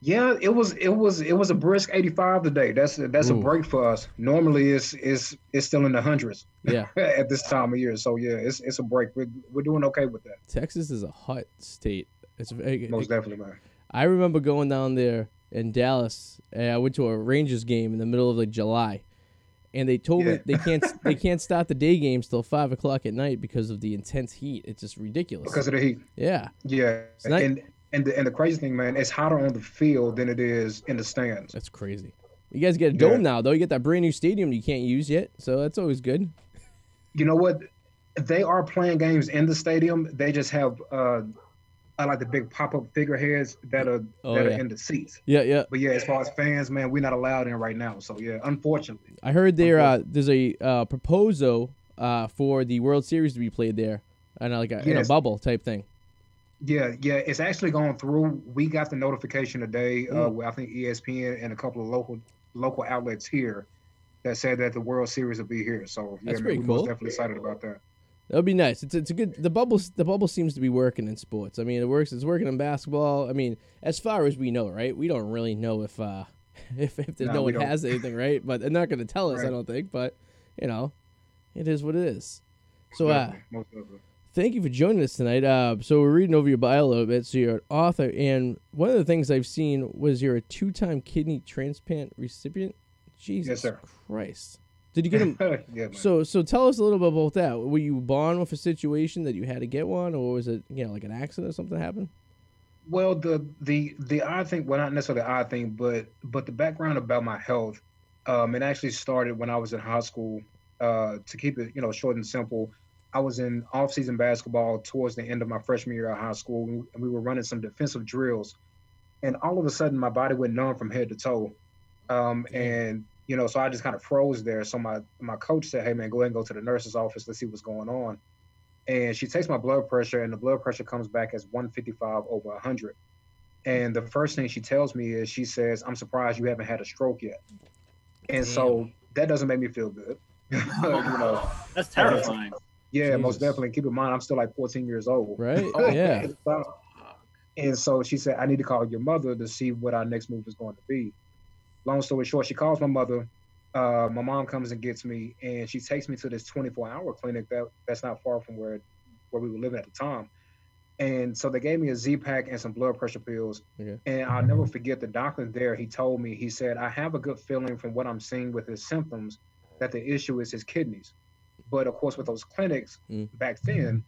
Yeah, it was it was it was a brisk 85 today. That's that's
Ooh.
a break for us. Normally it's it's it's still in the hundreds
Yeah,
at this time of year. So yeah, it's it's a break. We're, we're doing okay with that.
Texas is a hot state. It's very,
Most definitely, man.
I remember going down there in Dallas. And I went to a Rangers game in the middle of like July, and they told me they can't they can't start the day games till five o'clock at night because of the intense heat. It's just ridiculous.
Because of the heat.
yeah,
Yeah. And and the, and the crazy thing, man, it's hotter on the field than it is in the stands.
that's crazy. You guys get a dome
Yeah.
now though. You get that brand new stadium you can't use yet, so that's always good.
you know what? They are playing games in the stadium. They just have uh, I like the big pop up figureheads that are
Oh,
that
yeah.
are in the seats.
Yeah, yeah.
But yeah, as far as fans, man, we're not allowed in right now. So yeah, unfortunately.
I heard there uh, there's a uh, proposal uh, for the World Series to be played there, and like a, in a bubble type thing.
Yeah, yeah, it's actually going through. We got the notification today. Uh,
Mm.
with, I think ESPN and a couple of local local outlets here that said that the World Series will be here. So yeah,
That's
man,
pretty
we're
cool.
most definitely excited about that.
That would be nice. It's it's a good the bubble the bubble seems to be working in sports. I mean, it works. It's working in basketball. I mean, as far as we know, right? We don't really know if uh if, if there's
No,
no, one has anything, right? But they're not going to tell us. I don't think. But you know, it is what it is. So uh,
Definitely, most definitely.
Thank you for joining us tonight. Uh, so we're reading over your bio a little bit. So you're an author, and one of the things I've seen was you're a two-time kidney transplant recipient. Jesus
sir.
Christ. Did you get him?
yeah,
so so tell us a little bit about that. Were you born with a situation that you had to get one, or was it you know like an accident or something happened?
Well, the the the odd thing, well, not necessarily the odd thing, but but the background about my health, um, it actually started when I was in high school. Uh, to keep it, you know, short and simple, I was in off-season basketball towards the end of my freshman year of high school, and we were running some defensive drills, and all of a sudden my body went numb from head to toe, um, and you know, so I just kind of froze there. So my my coach said, "Hey man, go ahead and go to the nurse's office. Let's see what's going on." And she takes my blood pressure, and the blood pressure comes back as 155 over 100. And the first thing she tells me is, she says, "I'm surprised you haven't had a stroke yet." And so that doesn't make me feel good. you know,
That's terrifying.
Yeah, most definitely. Keep in mind, I'm still like 14 years old.
Right? Oh, yeah.
And so she said, I need to call your mother to see what our next move is going to be. Long story short, she calls my mother. Uh, my mom comes and gets me, and she takes me to this 24 hour clinic that that's not far from where where we were living at the time. And so they gave me a Z pack and some blood pressure pills.
Okay.
And I'll never forget the doctor there. He told me, he said, I have a good feeling from what I'm seeing with his symptoms that the issue is his kidneys. But of course, with those clinics
Mm.
back then,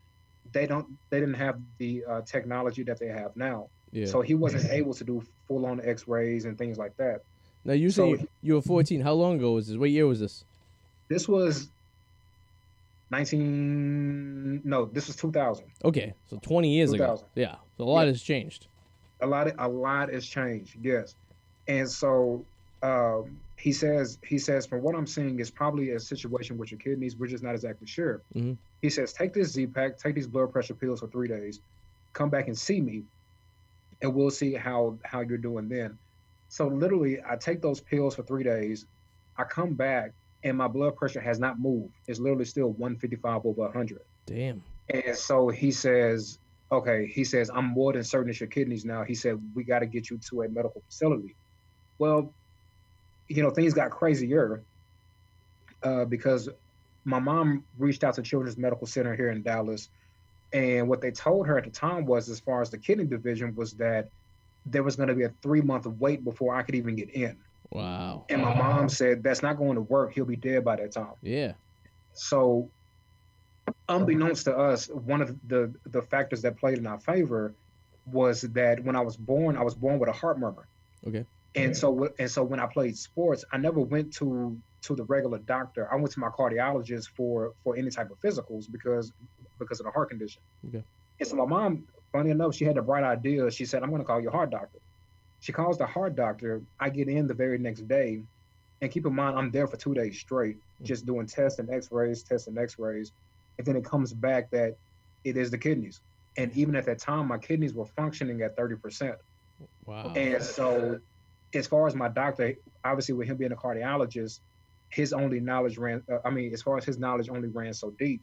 they don't they didn't have the uh, technology that they have now.
Yeah.
So he wasn't able to do full on X-rays and things like that.
now you
so-
say you, you were 14. How long ago was this? What year was this?
This was 19 no, this was 2000.
Okay, so 20 years ago. Yeah. So a lot
Yeah.
has changed.
a lot a lot has changed yes and so um he says he says from what i'm seeing is probably a situation with your kidneys we're just not exactly sure
Mhm.
he says take this z-pack take these blood pressure pills for three days come back and see me and we'll see how how you're doing then so literally i take those pills for three days i come back and my blood pressure has not moved it's literally still 155 over 100
Damn.
and so he says, okay, he says, I'm more than certain it's your kidneys now. He said, we got to get you to a medical facility. Well, you know, things got crazier uh, because my mom reached out to Children's Medical Center here in Dallas. And what they told her at the time was, as far as the kidney division, was that there was going to be a three month wait before I could even get in.
Wow.
And my mom said, that's not going to work. He'll be dead by that time.
Yeah.
So, unbeknownst to us, one of the the factors that played in our favor was that when I was born, I was born with a heart murmur.
Okay.
And so, and so when I played sports, I never went to to the regular doctor. I went to my cardiologist for for any type of physicals because because of the heart condition.
Okay.
And so my mom, funny enough, she had the bright idea. She said, "I'm going to call your heart doctor." She calls the heart doctor. I get in the very next day, and keep in mind, I'm there for two days straight, mm. just doing tests and X-rays, tests and X-rays, and then it comes back that it is the kidneys. And even at that time, my kidneys were functioning at 30%.
Wow.
And so, as far as my doctor, obviously with him being a cardiologist, his only knowledge ran. Uh, I mean, as far as his knowledge only ran so deep.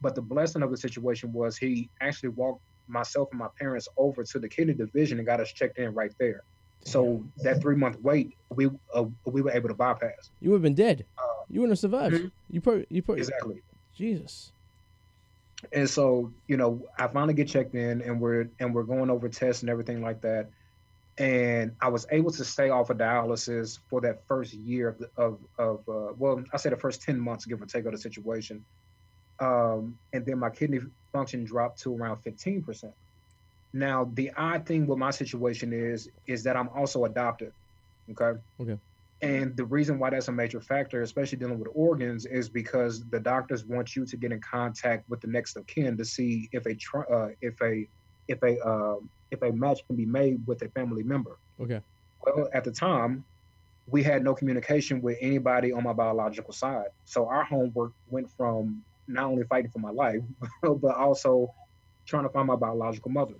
But the blessing of the situation was he actually walked myself and my parents over to the kidney division and got us checked in right there. So that three month wait, we uh, we were able to bypass.
You would have been dead.
Uh,
You wouldn't have survived.
Mhm.
You put you put
exactly.
Jesus.
And so, you know, I finally get checked in and we're and we're going over tests and everything like that. And I was able to stay off of dialysis for that first year of the, of, of uh, well, I say the first 10 months, give or take, of the situation. Um, and then my kidney function dropped to around 15%. Now, the odd thing with my situation is, is that I'm also adopted. Okay.
Okay.
And the reason why that's a major factor, especially dealing with organs, is because the doctors want you to get in contact with the next of kin to see if a uh, if a if a um, if a match can be made with a family member.
Okay.
Well, at the time, we had no communication with anybody on my biological side, so our homework went from not only fighting for my life, but also trying to find my biological mother.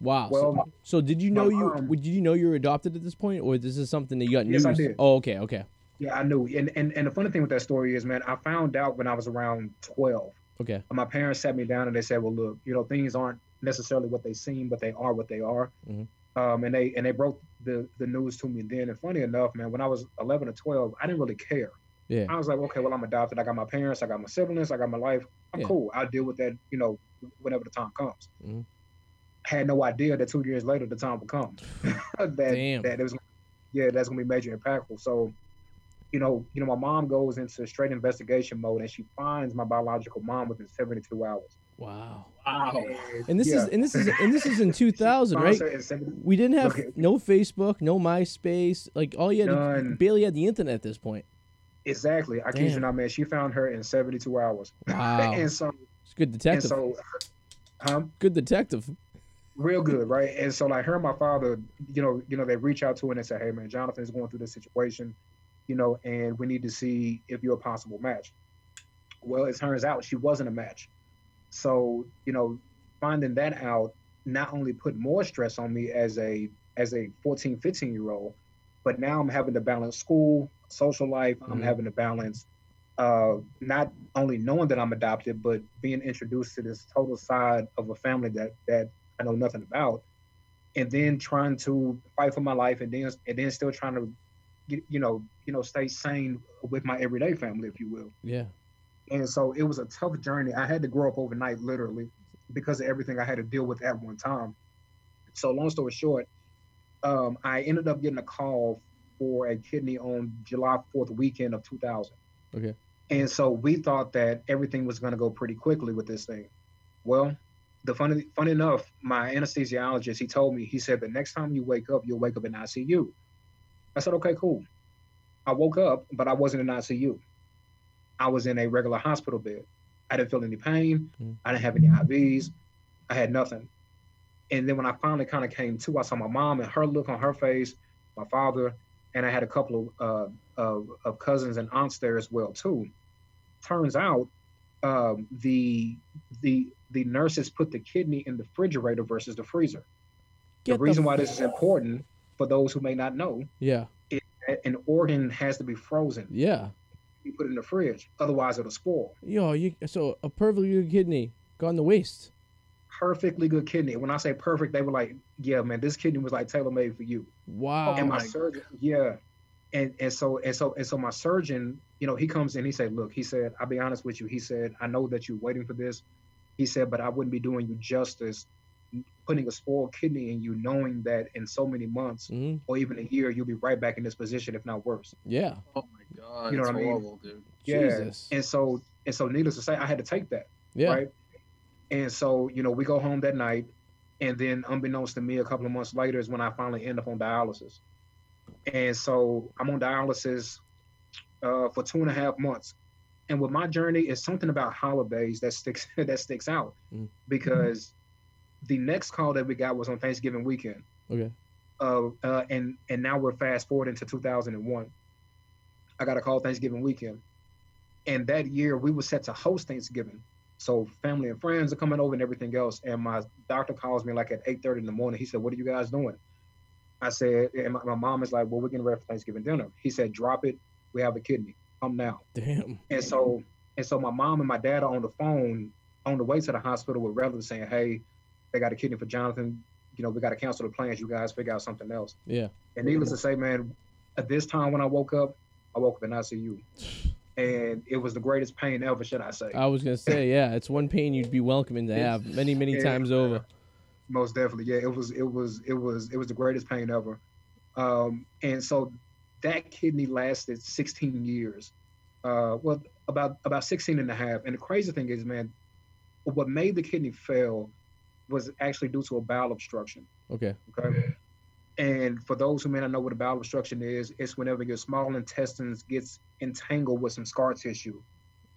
Wow.
Well,
so, so did you know you would you know you were adopted at this point, or this is something that you got news?
Yes, I did.
Oh, okay, okay,
Yeah, I knew. And, and and the funny thing with that story is, man, I found out when I was around twelve.
okay.
my parents sat me down and they said, "Well, look, you know, things aren't necessarily what they seem, but they are what they are."
Mhm.
Um, and they and they broke the the news to me then. And funny enough, man, when I was 11 or 12, I didn't really care.
Yeah.
I was like, okay, well, I'm adopted. I got my parents, I got my siblings, I got my life. I'm
Yeah.
cool. I'll deal with that, you know, whenever the time comes.
Mhm.
Had no idea that two years later the time would come. that
Damn.
that it was, yeah, that's gonna be major impactful. So you know, you know, my mom goes into straight investigation mode and she finds my biological mom within 72 hours.
Wow.
Wow.
And this
Yeah.
is and this is and this is in 2000, right?
finds her in 70
We didn't have
Okay.
no Facebook, no MySpace. Like all you had, to,
None.
barely had the internet at this point.
Exactly. I kid you
Damn.
not, man. She found her in 72 hours.
Wow.
and so,
It's good
and
detective.
so, huh?
good detective.
real good, right? And so like her and my father, you know, you know, they reach out to her and they say, Hey man, Jonathan's going through this situation, you know, and we need to see if you're a possible match. Well, it turns out she wasn't a match. So, you know, finding that out not only put more stress on me as a as a 14, 15 year old, but now I'm having to balance school, social life, I'm
Mhm.
having to balance uh, not only knowing that I'm adopted, but being introduced to this total side of a family that that I know nothing about, and then trying to fight for my life, and then and then still trying to, get, you know, you know, stay sane with my everyday family, if you will.
Yeah.
And so it was a tough journey. I had to grow up overnight, literally, because of everything I had to deal with at one time. So long story short, um, I ended up getting a call for a kidney on July 4th weekend of 2000.
Okay.
And so we thought that everything was going to go pretty quickly with this thing. Well, the funny, funny enough, my anesthesiologist, he told me, he said, the next time you wake up, you'll wake up in ICU. I said, okay, cool. I woke up, but I wasn't in ICU. I was in a regular hospital bed. I didn't feel any pain.
Mm.
I didn't have any IVs. I had nothing. And then when I finally kind of came to, I saw my mom and her look on her face, my father, and I had a couple of, uh, of, of cousins and aunts there as well too. Turns out, um, the the the nurses put the kidney in the refrigerator versus the freezer.
Get
the reason
f-
why this is important for those who may not know,
Yeah.
a- an organ has to be frozen.
Yeah.
You put it in the fridge, otherwise it'll spoil.
Yo, you so a perfectly good kidney gone to waste.
Perfectly good kidney. When I say perfect, they were like, "Yeah, man, this kidney was like tailor made for you."
Wow.
and my
my
surgeon, yeah, and and so and so and so my surgeon, you know, he comes in. He said, "Look," he said, "I'll be honest with you." He said, "I know that you're waiting for this." He said, "But I wouldn't be doing you justice putting a spoiled kidney in you, knowing that in so many months
hmm
or even a year, you'll be right back in this position, if not worse."
Yeah.
Oh my god,
You know
it's
what I mean?
horrible, dude.
Yeah.
Jesus.
And so and so, needless to say, I had to take that.
yeah.
right? And so, you know, we go home that night, and then unbeknownst to me, a couple of months later is when I finally end up on dialysis. And so I'm on dialysis uh, for two and a half months. And with my journey, it's something about holidays that sticks that sticks out
Mm.
because the next call that we got was on Thanksgiving weekend.
Okay.
Uh, uh, and and now we're fast forwarding to 2001. I got a call Thanksgiving weekend, and that year we were set to host Thanksgiving. So family and friends are coming over and everything else. And my doctor calls me like at 8:30 in the morning. He said, "What are you guys doing?" I said, and my, my mom is like, "Well, we're getting ready for Thanksgiving dinner." He said, "Drop it. We have a kidney. Come now."
Damn.
And so and so my mom and my dad are on the phone on the way to the hospital with relatives saying, Hey, they got a kidney for Jonathan. You know, we got to cancel the plans. You guys figure out something else.
Yeah.
And needless to say, man, at this time when I woke up, I woke up in ICU. And it was the greatest pain ever, should I say.
I was gonna say, yeah, it's one pain you'd be welcoming to have many, many
Yeah.
times over.
Most definitely. Yeah, it was it was it was it was the greatest pain ever. Um, and so that kidney lasted 16 years. Uh, well, about about 16 and a half. And the crazy thing is, man, what made the kidney fail was actually due to a bowel obstruction.
Okay.
Okay. And for those who may not know what a bowel obstruction is, it's whenever your small intestines gets entangled with some scar tissue.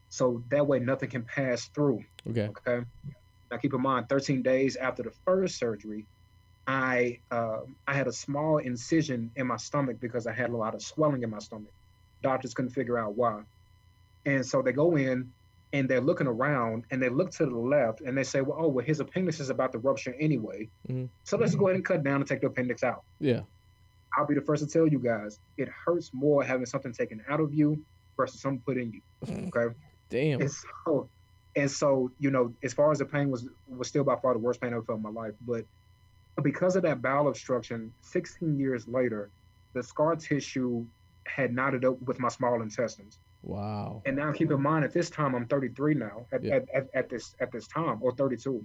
So that way nothing can pass through.
Okay.
Okay. Now keep in mind, 13 days after the first surgery, I uh, I had a small incision in my stomach because I had a lot of swelling in my stomach. Doctors couldn't figure out why, and so they go in and they're looking around and they look to the left and they say, "Well, oh, well, his appendix is about to rupture anyway,
Mhm.
so let's go ahead and cut down and take the appendix out."
Yeah.
I'll be the first to tell you guys, it hurts more having something taken out of you versus something put in you. Okay.
Damn.
And so, and so, you know, as far as the pain was was still by far the worst pain I ever felt in my life. But because of that bowel obstruction, 16 years later, the scar tissue had knotted up with my small intestines.
Wow.
And now keep in mind, at this time, I'm 33 now. At,
Yeah.
at, at, at this at this time, or 32.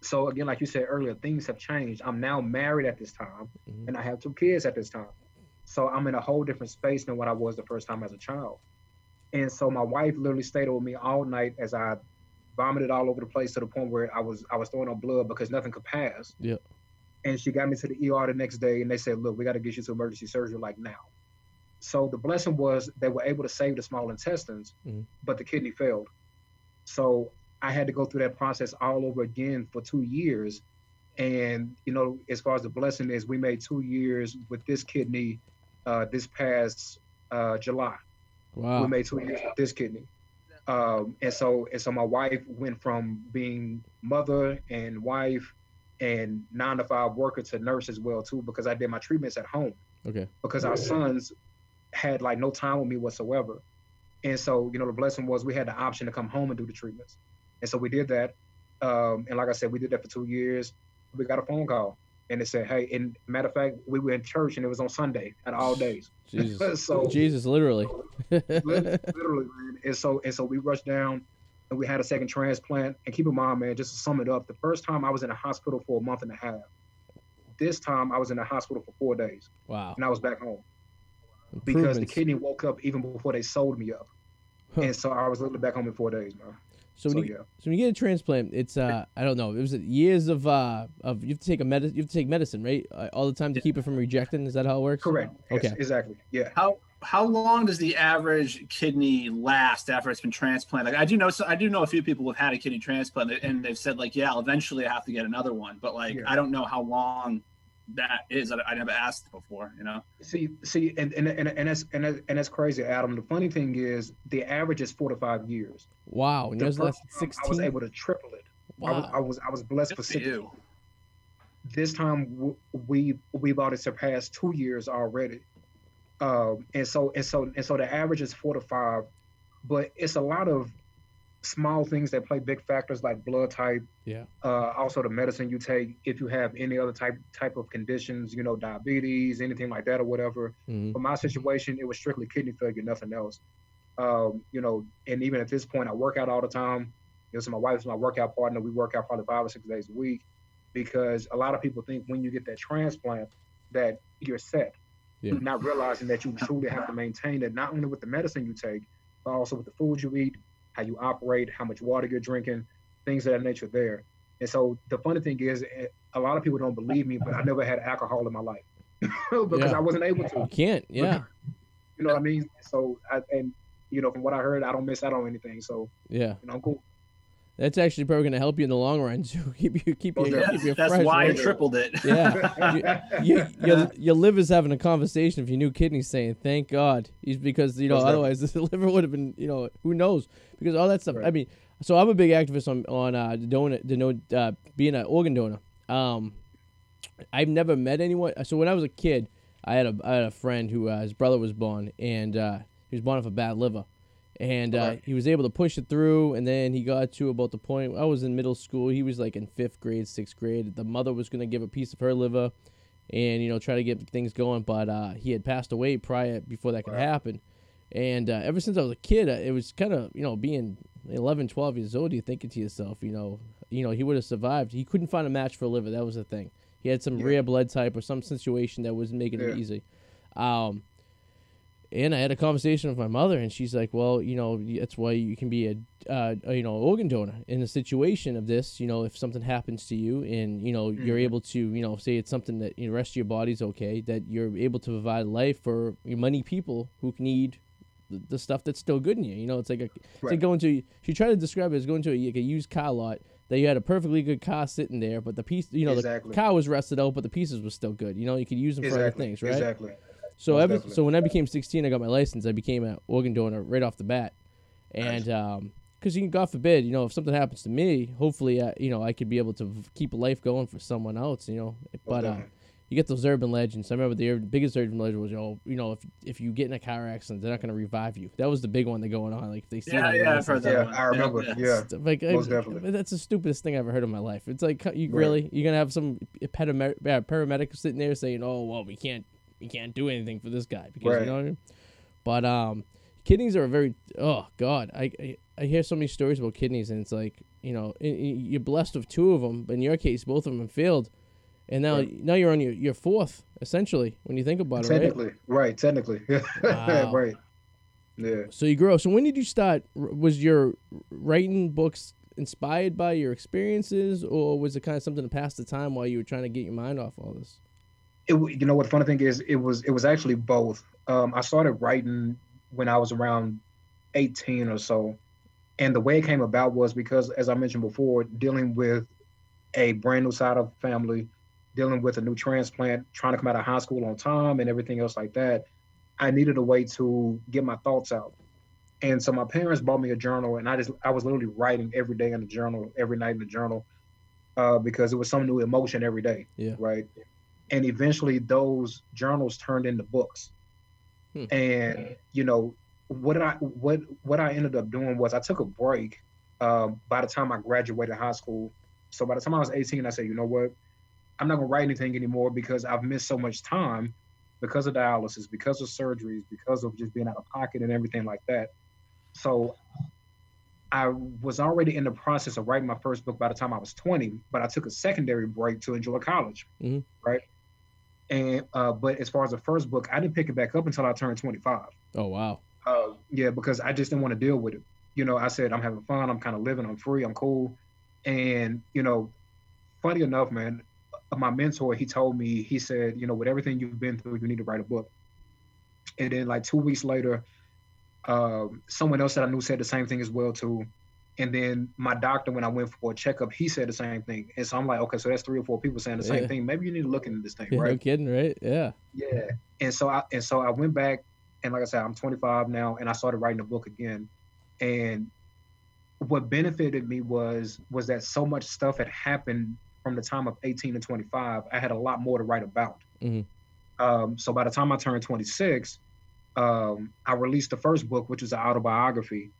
So again, like you said earlier, things have changed. I'm now married at this time,
Mhm.
and I have two kids at this time. So I'm in a whole different space than what I was the first time as a child. And so my wife literally stayed with me all night as I vomited all over the place to the point where I was I was throwing up blood because nothing could pass.
Yeah.
And she got me to the ER the next day and they said, look, we got to get you to emergency surgery like now. So the blessing was they were able to save the small intestines,
Mhm.
but the kidney failed. So I had to go through that process all over again for two years. And you know, as far as the blessing is, we made two years with this kidney uh, this past uh, July.
Wow.
We made two years with this kidney. Um, and so and so my wife went from being mother and wife and nine to five worker to nurse as well too because I did my treatments at home
Okay.
because our sons had like no time with me whatsoever. And so, you know, the blessing was we had the option to come home and do the treatments. And so we did that. Um, and like I said, we did that for two years. We got a phone call and it said, Hey, and matter of fact, we were in church and it was on Sunday at all days.
Jesus.
so
Jesus, literally.
literally, man. And so and so we rushed down and we had a second transplant. And keep in mind, man, just to sum it up, the first time I was in a hospital for a month and a half. This time I was in the hospital for four days
wow.
and I was back home because the kidney woke up even before they sold me up.
Huh.
And so I was literally back home in four days, man.
So
So,
when you,
yeah.
so when you get a transplant, it's uh I don't know, it was years of uh of you have to take a med you have to take medicine, right? Uh, all the time to keep it from rejecting. Is that how it works?
Correct. Yes,
Okay.
exactly. Yeah.
How how long does the average kidney last after it's been transplanted? Like I do know, so I do know a few people who've had a kidney transplant, and they've said like, yeah, I'll eventually I have to get another one, but like
Yeah.
I don't know how long that is. I, I never asked before, you know.
See, see, and and and, and that's and, that, and that's crazy, Adam. The funny thing is, the average is four to five years.
Wow. And
The
yours
first
lasted
time I was
sixteen.
able to triple it. I was
Wow.
I was I was blessed
Good
for
for
six.
you.
This time w- we we've already surpassed two years already. Um, and so and so and so the average is four to five, but it's a lot of small things that play big factors like blood type,
Yeah.
uh, also the medicine you take if you have any other type type of conditions, you know, diabetes, anything like that or whatever.
Mhm.
For my situation, it was strictly kidney failure, nothing else. Um, you know, and even at this point, I work out all the time. You know, so my wife's my workout partner. We work out probably five or six days a week because a lot of people think when you get that transplant that you're set,
Yeah.
not realizing that you truly have to maintain it not only with the medicine you take, but also with the food you eat, how you operate, how much water you're drinking, things of that nature there. And so the funny thing is, eh, a lot of people don't believe me, but I never had alcohol in my life because
Yeah.
I wasn't able to.
You can't. Yeah.
You know what I mean? So, I, and you know, from what I heard, I don't miss out on anything. So,
Yeah.
you know, I'm cool.
That's actually probably going to help you in the long run to keep you keep you,
Well,
keep you
That's
fresh.
why I tripled it.
Yeah. you, your, your liver's having a conversation if your new kidney's saying, "Thank God," he's because you know
Most
otherwise the liver would have been you know who knows because all that stuff. I mean, so I'm a big activist on on uh, donor, uh, being an organ donor. Um, I've never met anyone. So when I was a kid, I had a I had a friend who uh, his brother was born and uh, he was born with a bad liver. And uh, he was able to push it through, and then he got to about the point. I was in middle school. He was like in fifth grade, sixth grade. The mother was gonna give a piece of her liver, and you know try to get things going. But uh, he had passed away prior before that could
Wow.
happen. And uh, ever since I was a kid, uh, it was kind of you know being 11, 12 years old, you're thinking to yourself, you know, you know he would have survived. He couldn't find a match for a liver. That was the thing. He had some
Yeah.
rare blood type or some situation that wasn't making it easy. Um, and I had a conversation with my mother, and she's like, "Well, you know, that's why you can be a, uh, a you know, organ donor in a situation of this. You know, if something happens to you, and you know, you're
Mhm.
able to, you know, say it's something that you know, the rest of your body's okay, that you're able to provide life for many people who need the, the stuff that's still good in you. You know, it's like a, it's like going to. She tried to describe it as going to a, like a used car lot that you had a perfectly good car sitting there, but the piece, you know,
Exactly.
the car was rusted out, but the pieces were still good. You know, you could use them for other things, right?
Exactly.
So
Most
ever,
definitely.
so when I became 16, I got my license. I became an organ donor right off the bat, and because you God forbid, you know, if something happens to me, hopefully, uh, you know, I could be able to v- keep life going for someone else. You know, but uh, you get those urban legends. I remember the ur- biggest urban legend was, you know, you know, if if you get in a car accident, they're not going to revive you. That was the big one that going on. Like if they see
Yeah, yeah,
the
I've heard that
Yeah,
one.
I remember.
Yeah,
Yeah.
Stuff Like I-
Most definitely.
that's the stupidest thing I've ever heard in my life. It's like you
Right.
really you're gonna have some paramedic, yeah, paramedic sitting there saying, "Oh well, we can't we can't do anything for this guy because you know." What I mean? But um, kidneys are a very oh god, I, I I hear so many stories about kidneys and it's like you know you're blessed with two of them, but in your case, both of them failed. and now
Right.
now you're on your, your fourth essentially when you think about it, right?
technically, right? Technically,
Wow.
right. Yeah.
So you grow. So when did you start? Was your writing books inspired by your experiences, or was it kind of something to pass the time while you were trying to get your mind off all this?
It you know what the funny thing is it was it was actually both. Um i started writing when i was around 18 or so and the way it came about was because as i mentioned before dealing with a brand new side of family dealing with a new transplant trying to come out of high school on time and everything else like that i needed a way to get my thoughts out. And so my parents bought me a journal and i just i was literally writing every day in the journal every night in the journal uh, because it was some new emotion every day
Yeah.
right and eventually those journals turned into books
Hmm.
and you know what did i what what i ended up doing was i took a break um, by the time i graduated high school so by the time i was 18 i said you know what i'm not going to write anything anymore because i've missed so much time because of dialysis because of surgeries because of just being out of pocket and everything like that so I was already in the process of writing my first book by the time I was 20, but I took a secondary break to enjoy college,
Mhm.
right? And uh, but as far as the first book, I didn't pick it back up until I turned 25.
Oh wow.
Uh, yeah, because I just didn't want to deal with it. You know, I said I'm having fun, I'm kind of living, I'm free, I'm cool, and you know, funny enough, man, uh, my mentor he told me he said, you know, with everything you've been through, you need to write a book. And then like two weeks later, um, someone else that I knew said the same thing as well too. And then my doctor, when I went for a checkup, he said the same thing. And so I'm like, okay, so that's three or four people saying the same thing. Maybe you need to look into this thing,
Yeah, No
right?
kidding, right? Yeah.
Yeah. And so I and so I went back and like I said, I'm 25 now and I started writing a book again. And what benefited me was was that so much stuff had happened from the time of 18 to 25. I had a lot more to write about.
Mhm.
Um, so by the time I turned 26, um, I released the first book, which was an autobiography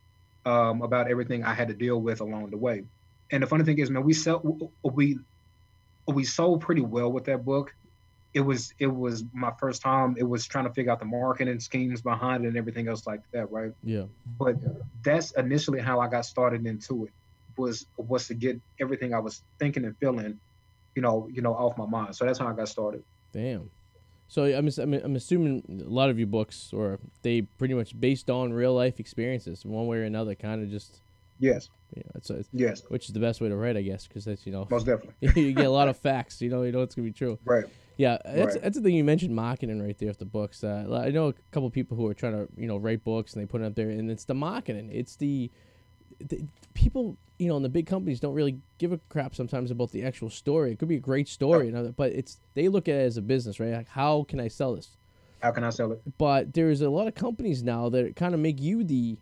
um, about everything I had to deal with along the way. And the funny thing is, man, we sell we we sold pretty well with that book. It was it was my first time. It was trying to figure out the marketing schemes behind it and everything else like that, right?
Yeah.
But that's initially how I got started into it. Was was to get everything I was thinking and feeling, you know, you know, off my mind. So that's how I got started.
Damn. So I'm, I'm I'm assuming a lot of your books, or they pretty much based on real life experiences, one way or another. Kind of just,
Yes,
you know, it's, it's
yes,
which is the best way to write, I guess, because that's you know
most definitely.
you get a lot of facts. You know, you know it's gonna be true.
Right.
Yeah, that's
Right.
that's the thing you mentioned marketing right there with the books. Uh, I know a couple people who are trying to you know write books and they put it up there, and it's the marketing. It's the, the people you know, in the big companies don't really give a crap sometimes about the actual story. It could be a great story, you know, but it's they look at it as a business, right? Like, how can I sell this?
How can I sell it?
But there's a lot of companies now that kind of make you the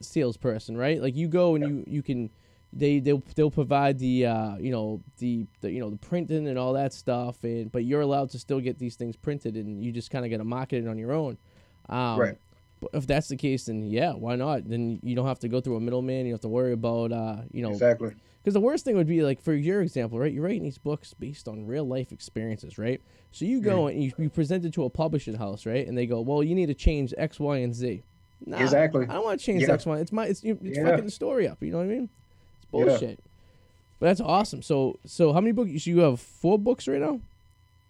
salesperson, right? Like you go and you you can they they'll they'll provide the uh, you know the, the you know the printing and all that stuff, and but you're allowed to still get these things printed, and you just kind of got to market it on your own. Um,
Right.
But if that's the case, then yeah, why not? Then you don't have to go through a middleman. You don't have to worry about uh, you know
Exactly.
because the worst thing would be like for your example, right? You're writing these books based on real life experiences, right? So you go and you, you present it to a publishing house, right? And they go, "Well, you need to change X, Y, and Z." Nah,
Exactly.
I don't want to change
Yeah.
X, Y. It's my it's you- it's
Yeah.
fucking the story up. You know what I mean? It's
Yeah.
bullshit. But that's awesome. So so how many books? You have four books right now.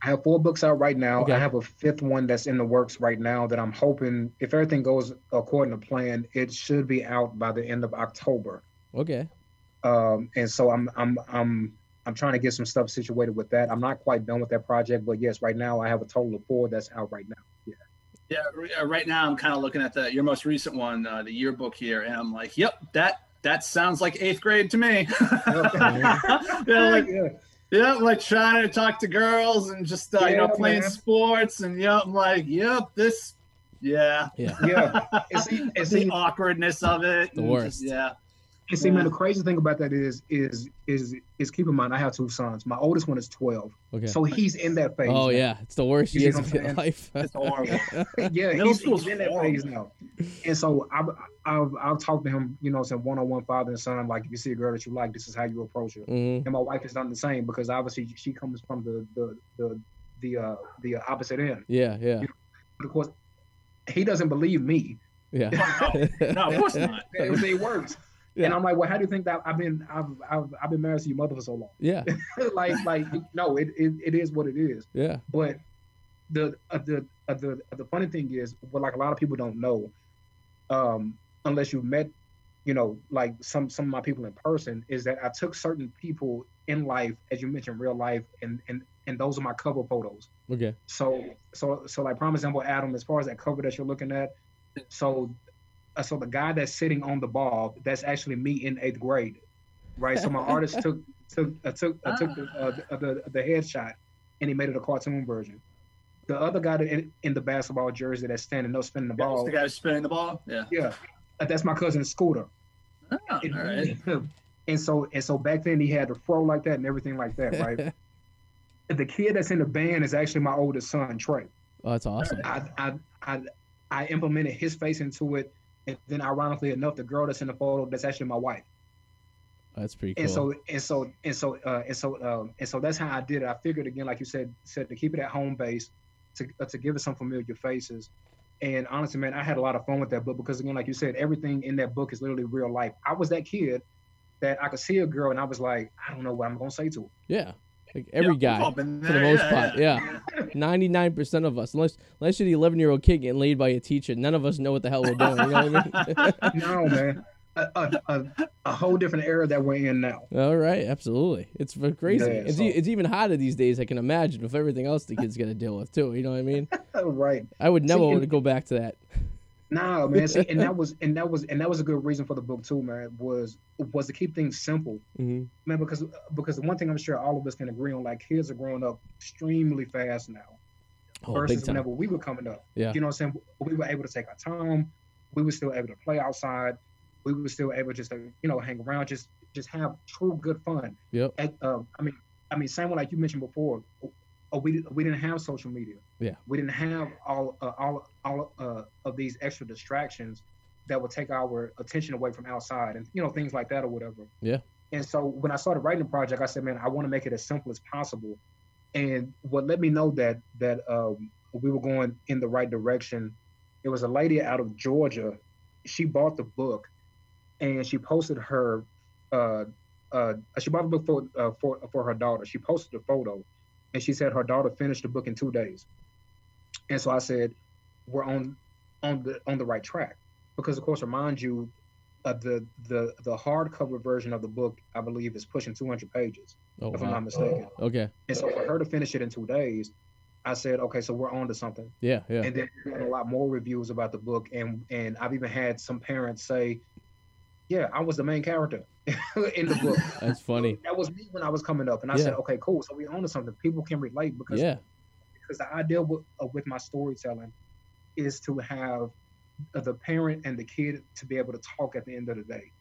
I have four books out right now.
Okay.
I have a fifth one that's in the works right now that I'm hoping, if everything goes according to plan, it should be out by the end of October.
Okay.
Um, and so I'm I'm I'm I'm trying to get some stuff situated with that. I'm not quite done with that project, but yes, right now I have a total of four that's out right now. Yeah.
Yeah, uh, right now I'm kind of looking at the your most recent one, uh, the yearbook here, and I'm like, yep, that that sounds like eighth grade to me. yeah, like
yeah.
Yeah, like trying to talk to girls and just uh, you know playing
man.
sports, and yep, I'm like, yep, this, yeah,
Yeah.
Yeah. And see, and
the
see,
awkwardness of it,
The worst.
just- yeah,
And see, man, the crazy thing about that is, is, is, is keep in mind, I have two sons. My oldest one is 12,
Okay.
so he's in that phase.
oh
now.
yeah, it's the worst
You see
years
what
of your life.
it's horrible.
yeah,
Middle
he's,
school's
he's in that
horrible.
phase now. And so I've, I've, I've talked to him, you know, saying one on one father and son, like, if you see a girl that you like, this is how you approach her.
Mhm.
And my wife has done the same because obviously she comes from the, the, the, the, uh, the opposite end.
Yeah, yeah,
But of course, he doesn't believe me.
yeah.
no, of course not.
Everything works.
Yeah.
And I'm like, well, how do you think that I've been I've I've, I've been married to your mother for so long?
Yeah.
like like no, it, it it is what it is.
Yeah.
But the uh, the uh, the uh, the funny thing is, what like a lot of people don't know, um, unless you've met, you know, like some some of my people in person, is that I took certain people in life, as you mentioned, real life, and and and those are my cover photos.
Okay.
So so so like prime example, Adam, as far as that cover that you're looking at, so so the guy that's sitting on the ball, that's actually me in eighth grade, right? So my artist took took uh, took uh, took the, uh, the, the the headshot, and he made it a cartoon version. The other guy in, in the basketball jersey that's standing up spinning the
Yeah,
ball,
the guy who's spinning the ball. Yeah.
yeah, uh, that's my cousin Scooter.
Oh, all right.
And so and so back then he had the fro like that and everything like that, right? the kid that's in the band is actually my oldest son, Trey.
Oh, that's awesome.
I, I I I implemented his face into it, and then ironically enough, the girl that's in the photo that's actually my wife.
That's pretty cool.
And so and so and so uh, and so um, and so that's how I did it. I figured again, like you said, said to keep it at home base, to uh, to give it some familiar faces. And honestly, man, I had a lot of fun with that book because again, like you said, everything in that book is literally real life. I was that kid that I could see a girl and I was like, I don't know what I'm gonna say to her.
yeah. Like every
Yeah,
guy, for the most part. Yeah. Ninety-nine percent of us, unless unless you're the eleven-year-old kid getting laid by a teacher, none of us know what the hell we're doing. You know what I mean?
No, man, a, a, a, whole different era that we're in now.
All right, absolutely. It's crazy.
Yeah,
it's,
so-
e- it's even hotter these days. I can imagine with everything else the kids got to deal with too. You know what I mean?
right.
I would never
See,
want to go back to that.
No, man. See, and that was and that was and that was a good reason for the book too, man. Was was to keep things simple,
hmm
man. Because because the one thing I'm sure all of us can agree on, like kids are growing up extremely fast now
Oh,
versus whenever we were coming up.
Yeah.
You know what I'm saying? We were able to take our time. We were still able to play outside. We were still able just to you know hang around, just just have true good fun.
Yep.
At, uh, I mean, I mean, same way like you mentioned before. uh, we we didn't have social media.
Yeah.
We didn't have all uh, all all uh, of these extra distractions that would take our attention away from outside and you know things like that or whatever.
Yeah.
And so when I started writing the project, I said, man, I want to make it as simple as possible. And what let me know that that um, we were going in the right direction, it was a lady out of Georgia. She bought the book, and she posted her. Uh, uh, she bought the book for uh, for for her daughter. She posted a photo, and she said her daughter finished the book in two days. And so I said, we're on on the on the right track, because of course, remind you, uh, the the the hardcover version of the book, I believe, is pushing 200 pages,
Oh,
if I'm not mistaken.
Okay.
And so for her to finish it in two days, I said, okay, so we're on to something.
Yeah. Yeah.
And then we had a lot more reviews about the book, and and I've even had some parents say, yeah, I was the main character in the book.
That's funny.
That was me when I was coming up, and I
Yeah.
said, okay, cool. So we own to something. People can relate because
Yeah.
Because the idea with, uh, with my storytelling is to have uh, the parent and the kid to be able to talk at the end of the day.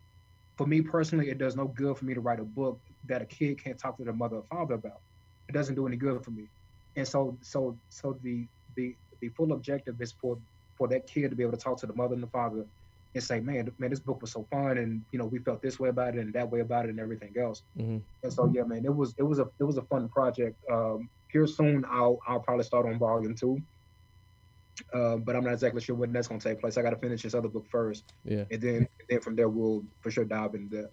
For me personally, it does no good for me to write a book that a kid can't talk to their mother or father about. It doesn't do any good for me. And so, so, so the the the full objective is for for that kid to be able to talk to the mother and the father and say, man, man, this book was so fun, and you know, we felt this way about it and that way about it and everything else.
hmm
And so yeah, man, it was it was a it was a fun project. Um, here soon, I'll I'll probably start on volume two. Uh, but I'm not exactly sure when that's gonna take place. I got to finish this other book first,
Yeah.
and then and then from there we'll for sure dive into that.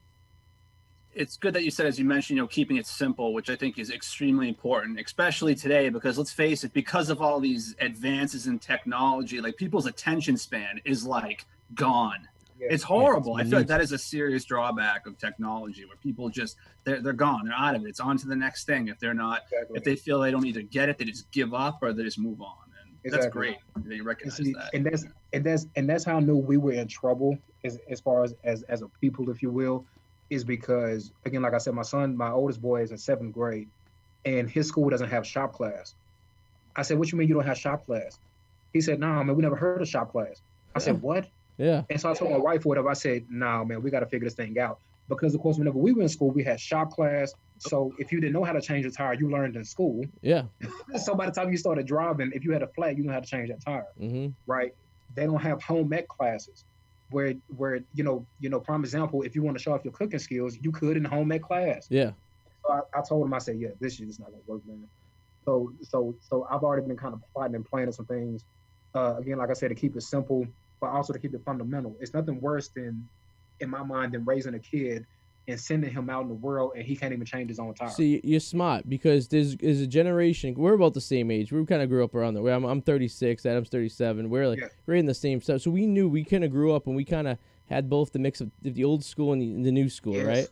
it's good that you said, as you mentioned, you know, keeping it simple, which I think is extremely important, especially today, because let's face it, because of all these advances in technology, like people's attention span is like gone.
Yeah.
It's horrible. I feel like that is a serious drawback of technology where people just they're they're gone. They're out of it. It's on to the next thing. If they're not,
Exactly.
if they feel they don't either get it, they just give up or they just move on. And that's great that you
and,
recognize
see,
that.
and that's and that's and that's how I knew we were in trouble as as far as as as a people, if you will, is because again, like I said, my son, my oldest boy is in seventh grade, and his school doesn't have shop class. I said, "What you mean you don't have shop class?" He said, "No, nah, man, we never heard of shop class." I said, "What?"
Yeah.
And so I told my wife whatever. I said, "Nah, man, we got to figure this thing out." Because of course, whenever we were in school, we had shop class. So if you didn't know how to change a tire, you learned in school.
Yeah.
So by the time you started driving, if you had a flat, you know how to change that tire
hmm
right? They don't have home ec classes where where you know you know prime example if you want to show off your cooking skills you could in home ec class.
Yeah.
So I, I told him I said yeah this shit is not gonna work man. So so so I've already been kind of plotting and planning some things. Uh, again, like I said, to keep it simple, but also to keep it fundamental. It's nothing worse than in my mind than raising a kid and sending him out in the world and he can't even change his own tire.
See, you're smart because there's is a generation. We're about the same age. We kind of grew up around the way. I'm, I'm 36. Adam's 37. We're like
Yeah.
we're in the same stuff. So we knew we kind of grew up and we kind of had both the mix of the old school and the, the new school,
Yes.
right?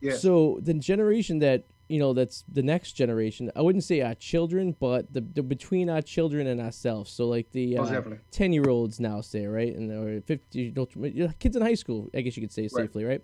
Yes.
So the generation that you know that's the next generation. I wouldn't say our children, but the, the between our children and ourselves. So like the uh,
definitely.
ten year olds now say right, and or you know, tw- you know, kids in high school. I guess you could say safely, right?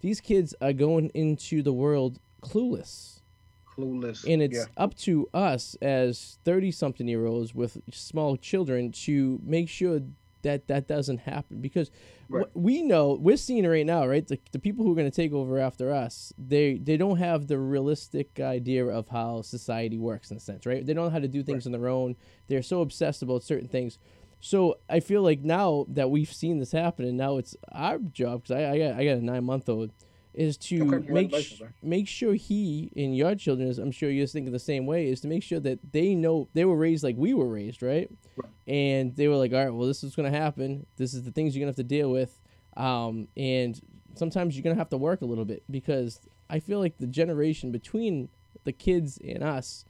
These kids are going into the world clueless,
Clueless.
and it's
yeah.
up to us as thirty something year olds with small children to make sure that that doesn't happen because
Right.
we know we're seeing it right now right? The, the people who are going to take over after us they they don't have the realistic idea of how society works in a sense right? They don't know how to do things on their own. They're so obsessed about certain things. So i feel like now that we've seen this happen and now it's our job because I, I got i got a nine month old is to
Okay,
make sh- make sure he and your children is i'm sure you're thinking the same way is to make sure that they know they were raised like we were raised right?
Right.
and they were like all right well this is going to happen. This is the things you're going to have to deal with. Um, and sometimes you're going to have to work a little bit because i feel like the generation between the kids and us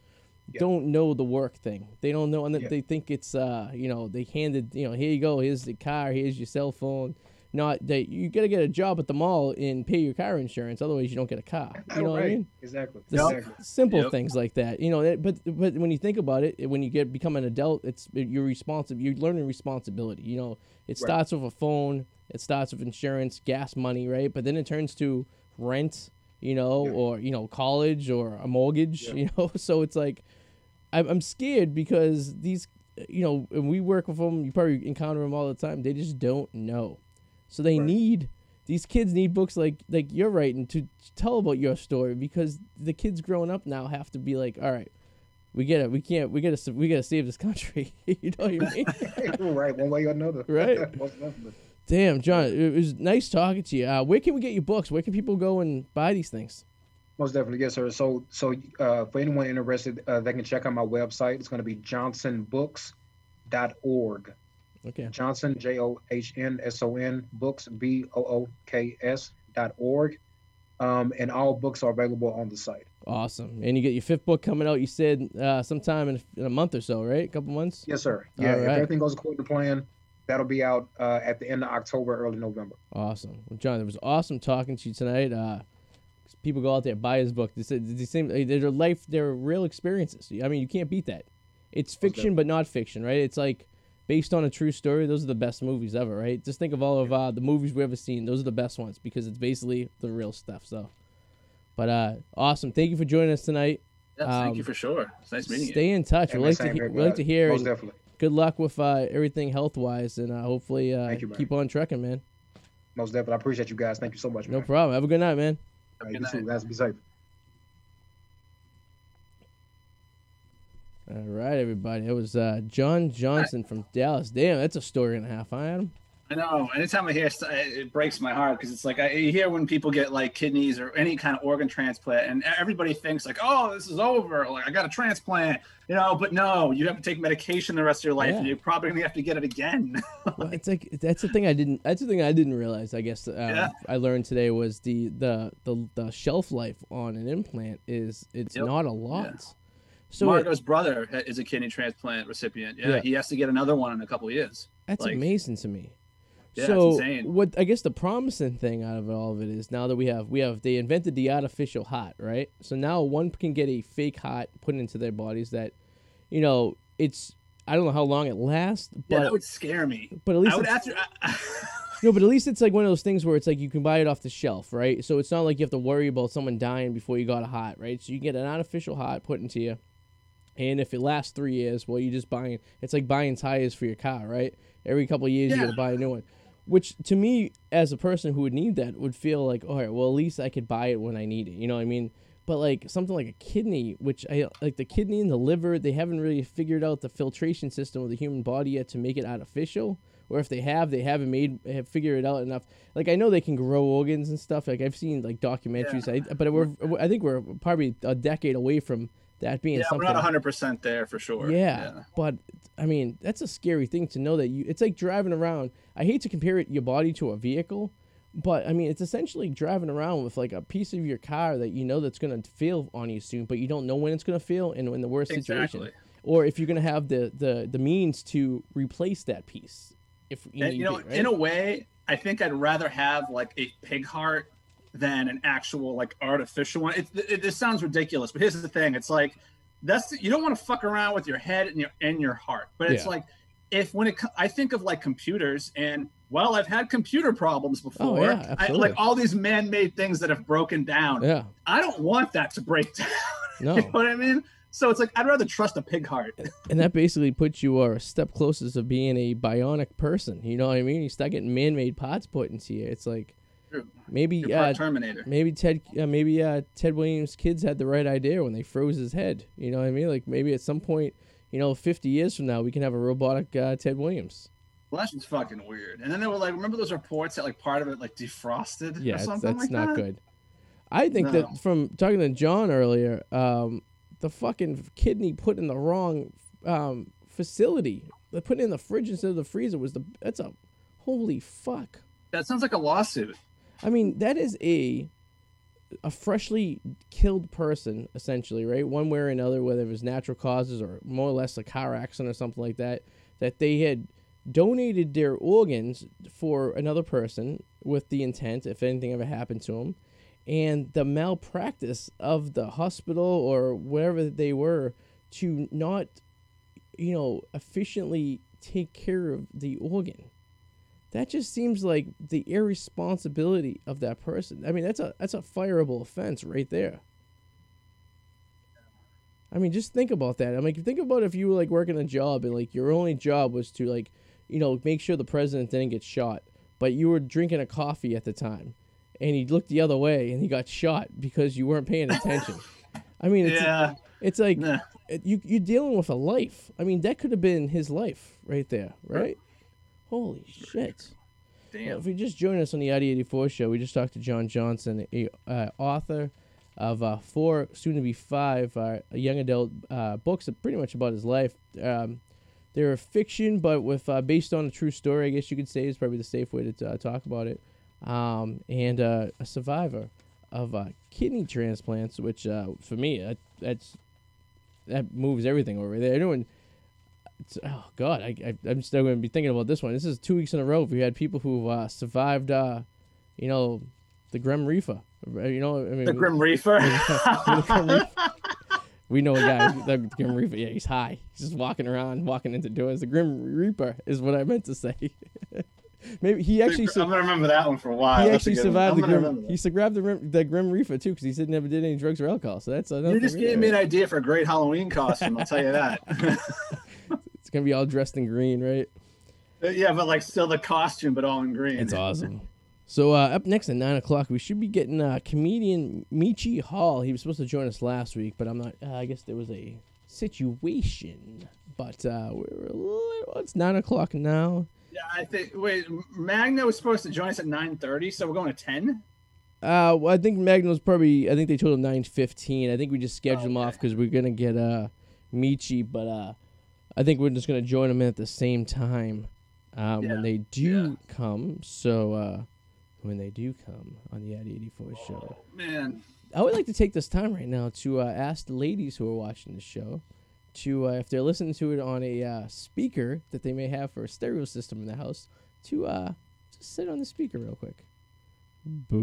Yeah.
don't know the work thing. They don't know and
Yeah.
they think it's uh you know they handed you know here you go. Here's the car. Here's your cell phone not that you got to get a job at the mall and pay your car insurance otherwise you don't get a car you oh, know what i mean
Exactly.
the s-
Exactly.
simple
Yep.
things like that you know but but when you think about it when you get become an adult it's you're responsible you're learning responsibility you know it
Right.
starts with a phone it starts with insurance gas money right but then it turns to rent you know
Yeah.
or you know college or a mortgage
Yeah.
you know so it's like I'm, I'm scared because these you know and we work with them you probably encounter them all the time they just don't know so they
Right.
need these kids need books like like you're writing to tell about your story because the kids growing up now have to be like all right we get it we can't we gotta we gotta save this country you know what i mean
right. One way or another.
Right.
Most definitely.
damn john it was nice talking to you uh, where can we get your books where can people go and buy these things
Most definitely, yes, sir. So, so uh, for anyone interested, uh, they can check out my website. It's going to be johnsonbooks.org.
okay
Johnson, J O H N S O N, books, B O O K S dot org. Um, and all books are available on the site.
awesome and you get your fifth book coming out you said uh, sometime in, in a month or so right a couple months
Yes, sir. Yeah,
All
if
right.
everything goes according to plan, that'll be out uh, at the end of October, early November.
Awesome, well, John. It was awesome talking to you tonight. Uh, people go out there buy his book. They said they seem they're life, they're real experiences. I mean, you can't beat that. It's fiction, but not fiction, right? It's like based on a true story. Those are the best movies ever, right? Just think of all of uh, the movies we've ever seen. Those are the best ones because it's basically the real stuff. So, but uh, awesome. Thank you for joining us tonight.
Yes,
Um,
thank you for sure. It's nice meeting you.
Stay in touch.
Yeah,
we
man,
like to
same
he- we like to hear.
Most definitely.
Good luck with uh, everything health wise, and uh, hopefully uh,
Thank you,
keep on trucking, man.
Most definitely. I appreciate you guys. Thank you so much.
No problem. Have a good night, man.
All right,
Good
you too.
night.
Guys, be safe.
All right, everybody. It was uh, John Johnson from Dallas. Damn, that's a story and a half, huh, Adam?
I know. Anytime I hear, st- it breaks my heart because it's like I you hear when people get like kidneys or any kind of organ transplant, and everybody thinks like, "Oh, this is over. Like I got a transplant," you know. But no, you have to take medication the rest of your life,
Yeah.
and you're probably gonna have to get it again.
Well, it's like that's the thing I didn't. That's the thing I didn't realize. I guess um,
Yeah.
I learned today was the, the the the shelf life on an implant is it's
Yep.
not a lot. So it-
brother is a kidney transplant recipient. Yeah,
Yeah.
he has to get another one in a couple of years.
that's
like-
amazing to me.
Yeah,
so
insane.
what I guess the promising thing out of all of it is now that we have we have they invented the artificial heart, right? So now one can get a fake heart put into their bodies that, you know, it's I don't know how long it lasts,
Yeah,
but
that would scare me.
but at least
I would
it's-
after.
No, but at least it's like one of those things where it's like you can buy it off the shelf, right? So it's not like you have to worry about someone dying before you got a hot, right? So you get an artificial hot put into you, and if it lasts three years, well, you're just buying. It's like buying tires for your car, right? Every couple of years, you
Yeah.
got to buy a new one. Which to me, as a person who would need that, would feel like, all right, well, at least I could buy it when I need it. You know what I mean? But like something like a kidney, which I like the kidney and the liver, they haven't really figured out the filtration system of the human body yet to make it artificial. Or if they have, they haven't made have figured it out enough. Like I know they can grow organs and stuff. Like I've seen like documentaries. I, but we're I think we're probably a decade away from that being
yeah, we're
something.
not 100 percent there for sure.
Yeah, but I mean, that's a scary thing to know that you. It's like driving around. I hate to compare it your body to a vehicle, but I mean, it's essentially driving around with like a piece of your car that you know that's gonna fail on you soon, but you don't know when it's gonna fail and in the worst situation, or if you're gonna have the the the means to replace that piece. If you,
And, you know,
be, right?
in a way, I think I'd rather have like a pig heart than an actual like artificial one. It, it, this sounds ridiculous, but here's the thing: it's like that's you don't want to fuck around with your head and your and your heart. But it's
Yeah.
like if when it I think of like computers and well, I've had computer problems before.
Oh, yeah,
I, like all these man-made things that have broken down.
yeah,
I don't want that to break down.
no,
you know what I mean? So it's like I'd rather trust a pig heart.
and that basically puts you uh, a step closer to being a bionic person. You know what I mean? You start getting man-made parts put into you. It's like
True.
maybe uh,
Terminator.
maybe Ted uh, maybe uh, Ted Williams' kids had the right idea when they froze his head. You know what I mean? Like maybe at some point, you know, 50 years from now, we can have a robotic uh, Ted Williams.
Well, that's just fucking weird. And then they were like, remember those reports that like part of it like defrosted
Yeah,
or something
that's
like
not
that?
good. I think
No.
that from talking to John earlier, um, the fucking kidney put in the wrong um, facility. They put it in the fridge instead of the freezer was the that's a holy fuck.
That sounds like a lawsuit.
I mean, that is a a freshly killed person, essentially, right? One way or another, whether it was natural causes or more or less a car accident or something like that, that they had donated their organs for another person with the intent, if anything ever happened to them, and the malpractice of the hospital or wherever they were to not, you know, efficiently take care of the organ that just seems like the irresponsibility of that person. I mean, that's a that's a fireable offense right there. I mean, just think about that. I mean, think about if you were like working a job and like your only job was to like, you know, make sure the president didn't get shot, but you were drinking a coffee at the time, and he looked the other way and he got shot because you weren't paying attention. I mean, it's
yeah.
it's like
Nah.
you you're dealing with a life. I mean, that could have been his life right there, right? Holy shit! Well, if you just joined us on the Arty 84 show, we just talked to John Johnson, a uh, author of uh, four, soon to be five, uh, young adult uh, books, pretty much about his life. Um, they're fiction, but with uh, based on a true story, I guess you could say is probably the safe way to uh, talk about it. Um, and uh, a survivor of uh, kidney transplants, which uh, for me, that, that's that moves everything over there. Anyone oh God, I, I I'm still going to be thinking about this one. This is two weeks in a row. We had people who uh, survived, uh, you know, the Grim Reaper. Uh, You know, I mean,
The Grim Reaper.
the Grim Reaper. We know a guy, the Grim Reaper. Yeah, he's high. He's just walking around, walking into doors. The Grim Reaper is what I meant to say. Maybe he actually
I'm gonna remember that one for a while.
he
That's
actually
good one.
survived the Grim. He survived the Grim, the Grim Reaper too, because he said never did any drugs or alcohol. So that's another.
You just gave me an idea for a great Halloween costume. I'll tell you that.
Gonna be all dressed in green, right?
yeah, but like still the costume, but all in green.
It's awesome. So uh, up next at nine o'clock, we should be getting uh, comedian Michi Hall. He was supposed to join us last week, but I'm not. Uh, I guess there was a situation. But uh, we're a little, it's nine o'clock now.
Yeah, I think. Wait, Magna was supposed to join us at 9:30, so we're going to 10.
Uh, well, I think Magnum's probably. I think they told him nine fifteen. I think we just scheduled him
Okay.
off because we're gonna get uh Michi, but uh, I think we're just gonna join them in at the same time um,
Yeah,
when they do come. So uh, when they do come on the Arty eighty four show.
Man,
I would like to take this time right now to uh, ask the ladies who are watching the show to, uh, if they're listening to it on a uh, speaker that they may have for a stereo system in the house, to uh, just sit on the speaker real quick. Boo.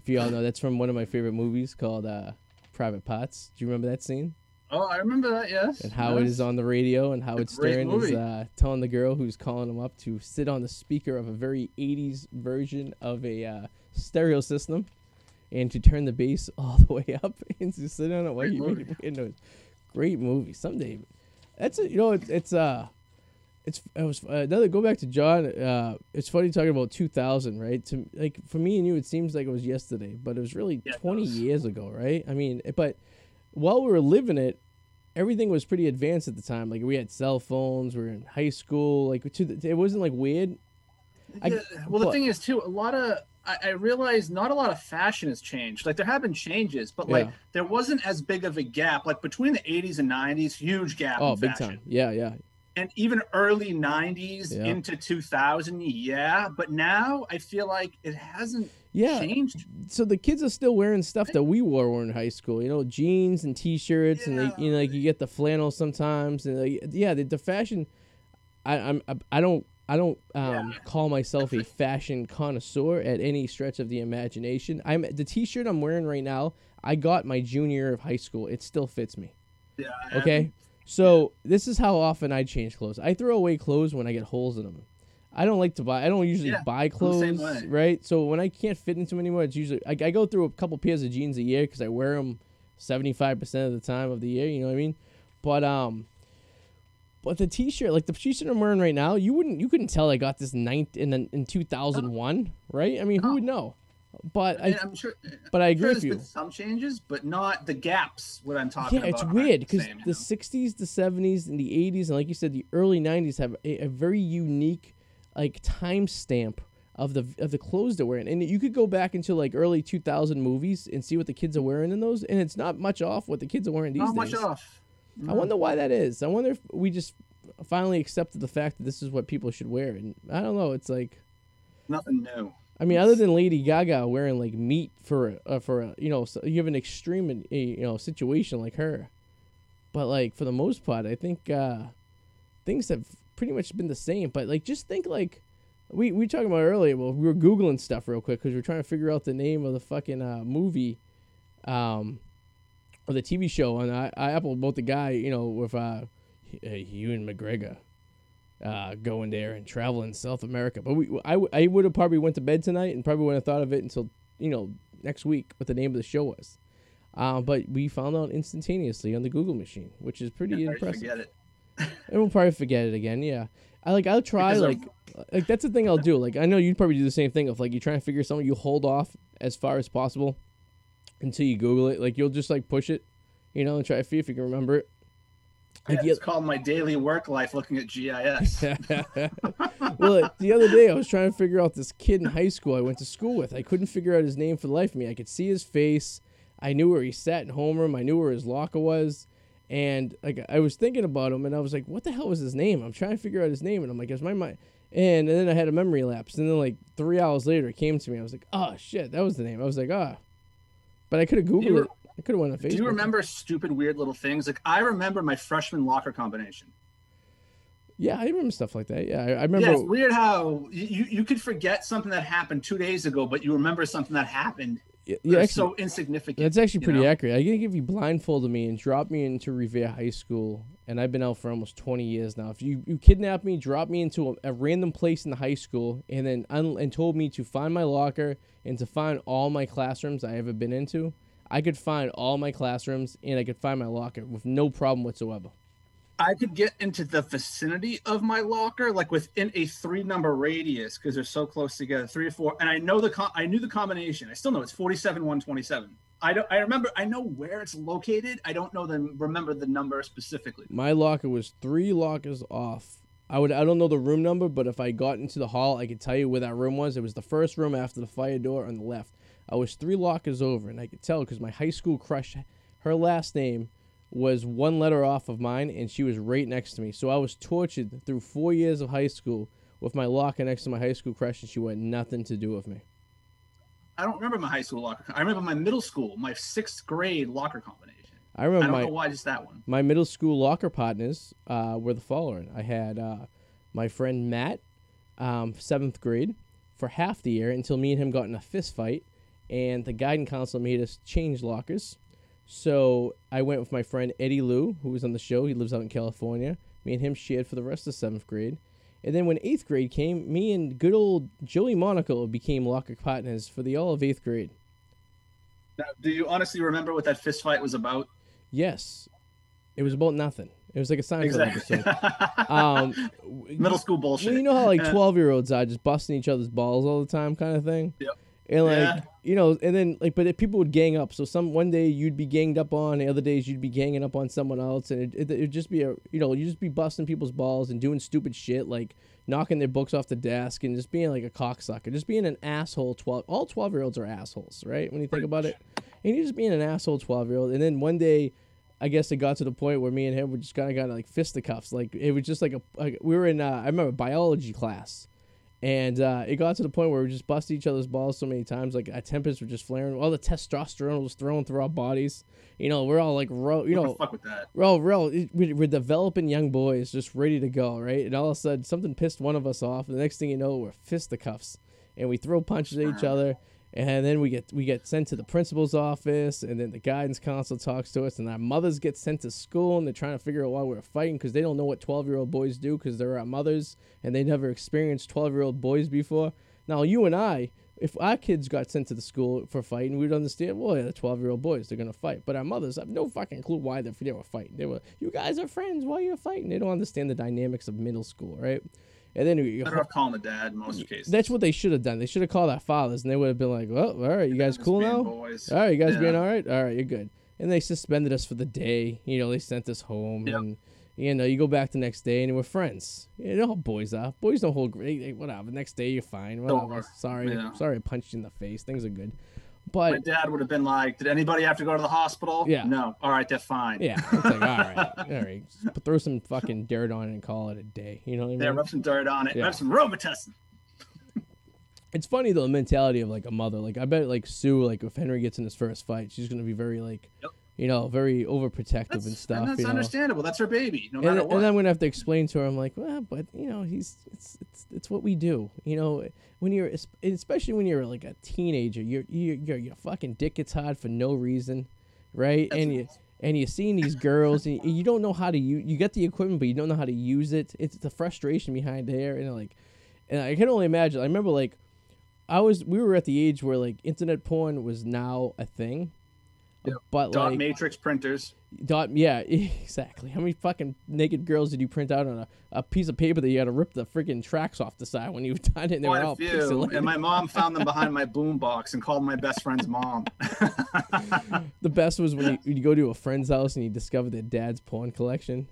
If you all know, that's from one of my favorite movies called uh, Private Parts. Do you remember that scene?
Oh, I remember that. Yes.
And Howard
yes.
is on the radio, and Howard
great
Stern is uh, telling the girl who's calling him up to sit on the speaker of a very 80s version of a uh, stereo system and to turn the bass all the way up and to sit on it while
Great
you
movie.
read windows. Great movie. Someday, that's a, you know it's it's uh it's it was uh, another go back to John. Uh, it's funny talking about 2000, right? To like for me and you, it seems like it was yesterday, but it was really
Yeah,
20
was.
years ago, right? I mean, but while we were living it, everything was pretty advanced at the time. Like we had cell phones, we were in high school. Like to the, it wasn't like weird. I-
Yeah, well, the
but-
thing is too, a lot of I, I realize not a lot of fashion has changed. Like there have been changes, but like
Yeah.
there wasn't as big of a gap. Like between the 80s and 90s, huge gap.
Oh,
in
big
fashion.
time. Yeah, yeah.
and even early 90s
Yeah.
into 2000 yeah but now i feel like it hasn't
Yeah.
changed
So the kids are still wearing stuff that we wore when in high school. You know, jeans and t-shirts, and they, you know, like you get the flannel sometimes, and like, yeah, the, the fashion. I, I'm I don't I don't um, call myself a fashion connoisseur at any stretch of the imagination. I'm the t-shirt I'm wearing right now. I got my junior year of high school. It still fits me.
yeah
Okay. So this is how often I change clothes. I throw away clothes when I get holes in them. I don't like to buy. I don't usually
Yeah,
buy clothes, right? So when I can't fit into them anymore, it's usually I, I go through a couple pairs of jeans a year because I wear them seventy five percent of the time of the year. You know what I mean? But um, but the t-shirt, like the t-shirt I'm wearing right now, you wouldn't you couldn't tell I got this ninth in the, in two thousand one, right? I mean, who would know? But I
i'm sure
but I agree
sure
with you.
some changes but not the gaps what i'm talking
yeah,
about
it's weird because the
know?
60s, the 70s, and the 80s, and like you said, the early 90s have a, a very unique like time stamp of the of the clothes they're wearing. And you could go back into like early 2000 movies and see what the kids are wearing in those, and it's not much off what the kids are wearing these
not
days.
much off
I wonder why that is. I wonder if we just finally accepted the fact that this is what people should wear. And I don't know. It's like
nothing new
I mean, other than Lady Gaga wearing like meat for uh, for a, you know so you have an extreme you know situation like her, but like for the most part, I think uh, things have pretty much been the same. But like, just think like we we were talking about earlier. Well, we were googling stuff real quick because we are trying to figure out the name of the fucking uh, movie, um, or the TV show on I, I Apple about the guy you know with uh, Ewan McGregor uh, going there and traveling South America. But we, I, w- I would have probably went to bed tonight and probably wouldn't have thought of it until you know next week what the name of the show was. Uh, but we found out instantaneously on the Google machine, which is pretty
I
impressive. And we'll probably forget it again. Yeah, I like I'll try
Because
like
of-
like that's the thing I'll do. Like I know you'd probably do the same thing of like you try and figure something, you hold off as far as possible until you Google it. Like you'll just like push it, you know, and try to see if you can remember it. Like,
yeah, it's called my daily work life looking at gis
well, the other day I was trying to figure out this kid in high school I went to school with. I couldn't figure out his name for the life of me. I could see his face. I knew where he sat in homeroom. I knew where his locker was. And like I was thinking about him, and I was like, "What the hell was his name?" I'm trying to figure out his name, and I'm like, "Is my mind?" And, and then I had a memory lapse, and then like three hours later, it came to me. I was like, "Oh shit, that was the name." I was like, "Ah," but I could have googled it. I could have went on Facebook.
do you remember stupid weird little things like i remember my freshman locker combination
Yeah, I remember stuff like that. Yeah, I, I remember.
yeah it's weird how you, you could forget something that happened two days ago but you remember something that happened
yeah,
yeah,
actually-
so insignificant
That's actually
you
pretty
know?
accurate. I think if you blindfolded me and dropped me into Revere High School, and I've been out for almost 20 years now. If you, you kidnapped me, dropped me into a, a random place in the high school, and then un, and told me to find my locker and to find all my classrooms I ever been into, I could find all my classrooms and I could find my locker with no problem whatsoever.
I could get into the vicinity of my locker, like within a three number radius, because they're so close together, three or four. And I know the com- I knew the combination. I still know it's forty seven one twenty seven. I don't. I remember. I know where it's located. I don't know the remember the number specifically.
My locker was three lockers off. I would I don't know the room number, but if I got into the hall, I could tell you where that room was. It was the first room after the fire door on the left. I was three lockers over, and I could tell because my high school crush, her last name was one letter off of mine, and she was right next to me. So I was tortured through four years of high school with my locker next to my high school crush, and she wanted nothing to do with me.
I don't remember my high school locker. I remember my middle school, my sixth grade locker combination.
I
I
remember
don't
my
know why just that one.
my middle school locker partners uh, were the following. I had uh, my friend Matt, um, seventh grade, for half the year until me and him got in a fist fight, and the guidance counselor made us change lockers. So I went with my friend Eddie Lou, who was on the show. He lives out in California. Me and him shared for the rest of seventh grade. And then when eighth grade came, me and good old Joey Monaco became locker partners for the all of eighth grade.
Now, do you honestly remember what that fist fight was about?
Yes, it was about nothing. It was like a Seinfeld
Exactly.
episode. Um,
Middle school bullshit.
Well, you know how like twelve year olds are just busting each other's balls all the time, kind of thing.
Yep.
And like
Yeah.
you know, and then like, but if people would gang up. So some one day you'd be ganged up on, the other days you'd be ganging up on someone else, and it, it, it'd just be a you know you'd just be busting people's balls and doing stupid shit like knocking their books off the desk and just being like a cocksucker, just being an asshole. Twelve, all twelve year olds are assholes, right? When you think about it, and you're just being an asshole twelve year old, and then one day I guess it got to the point where me and him were just kind of got like fisticuffs. Like it was just like a like, we were in uh, I remember biology class, and uh, it got to the point where we just busted each other's balls so many times. Like our tempers were just flaring. All the testosterone was thrown through our bodies. You know, we're all like ro- you know
the fuck with that?
we're all, we're, all, we're we're developing young boys just ready to go, right? And all of a sudden, something pissed one of us off. And the next thing you know, we're fisticuffs, and we throw punches at each other. And then we get we get sent to the principal's office, and then the guidance counselor talks to us, and our mothers get sent to school, and they're trying to figure out why we're fighting because they don't know what twelve year old boys do because they're our mothers, and they never experienced twelve year old boys before. Now you and I, if our kids got sent to the school for fighting, we'd understand. Well, yeah, the twelve year old boys, they're gonna fight. But our mothers have no fucking clue why they were fighting. They were, you guys are friends. Why are you fighting? They don't understand the dynamics of middle school, right? And then you,
Better off calling the dad in most cases.
that's what they should have done. They should have called our fathers, and they would have been like, "Well, all right, you guys cool now?
Boys.
All right, you guys
Yeah.
being all right? All right, you're good." And they suspended us for the day. You know, they sent us home,
Yep.
and you know, you go back the next day, and we're friends. You know how boys are. Boys don't hold. Hey, hey, whatever. Next day, you're fine. Whatever. Sorry,
Yeah.
sorry, I punched you in the face. Things are good.
My
But
dad would have been like, "Did anybody have to go to the hospital?"
Yeah.
No. All right, they're fine.
yeah, it's like all right, all right. Just throw some fucking dirt on it and call it a day. You know what I mean?
There, rub some dirt on it.
Yeah.
Rub some Robitussin.
it's funny though the mentality of like a mother like i bet like sue like if henry gets in his first fight she's gonna be very like
Yep.
You know very overprotective
That's,
and stuff
and that's
you know
understandable. That's her baby, no
and,
matter
and
what.
I'm gonna have to explain to her. I'm like, well, but you know, he's it's it's it's what we do. You know, when you're especially when you're like a teenager, your your your your fucking dick gets hard for no reason, right?
That's
and you and you're seeing these girls and you don't know how to use. You get the equipment, but you don't know how to use it. It's the frustration behind there, and like, and I can only imagine. I remember like, I was we were at the age where like internet porn was now a thing. But
Dot
like
matrix printers.
Dot, yeah, exactly. How many fucking naked girls did you print out on a, a piece of paper that you had to rip the freaking tracks off the side when you've done it? And they
Quite a few. And my mom found them behind my boom box and called my best friend's mom.
the best was when you, you go to a friend's house and you discover their dad's porn collection.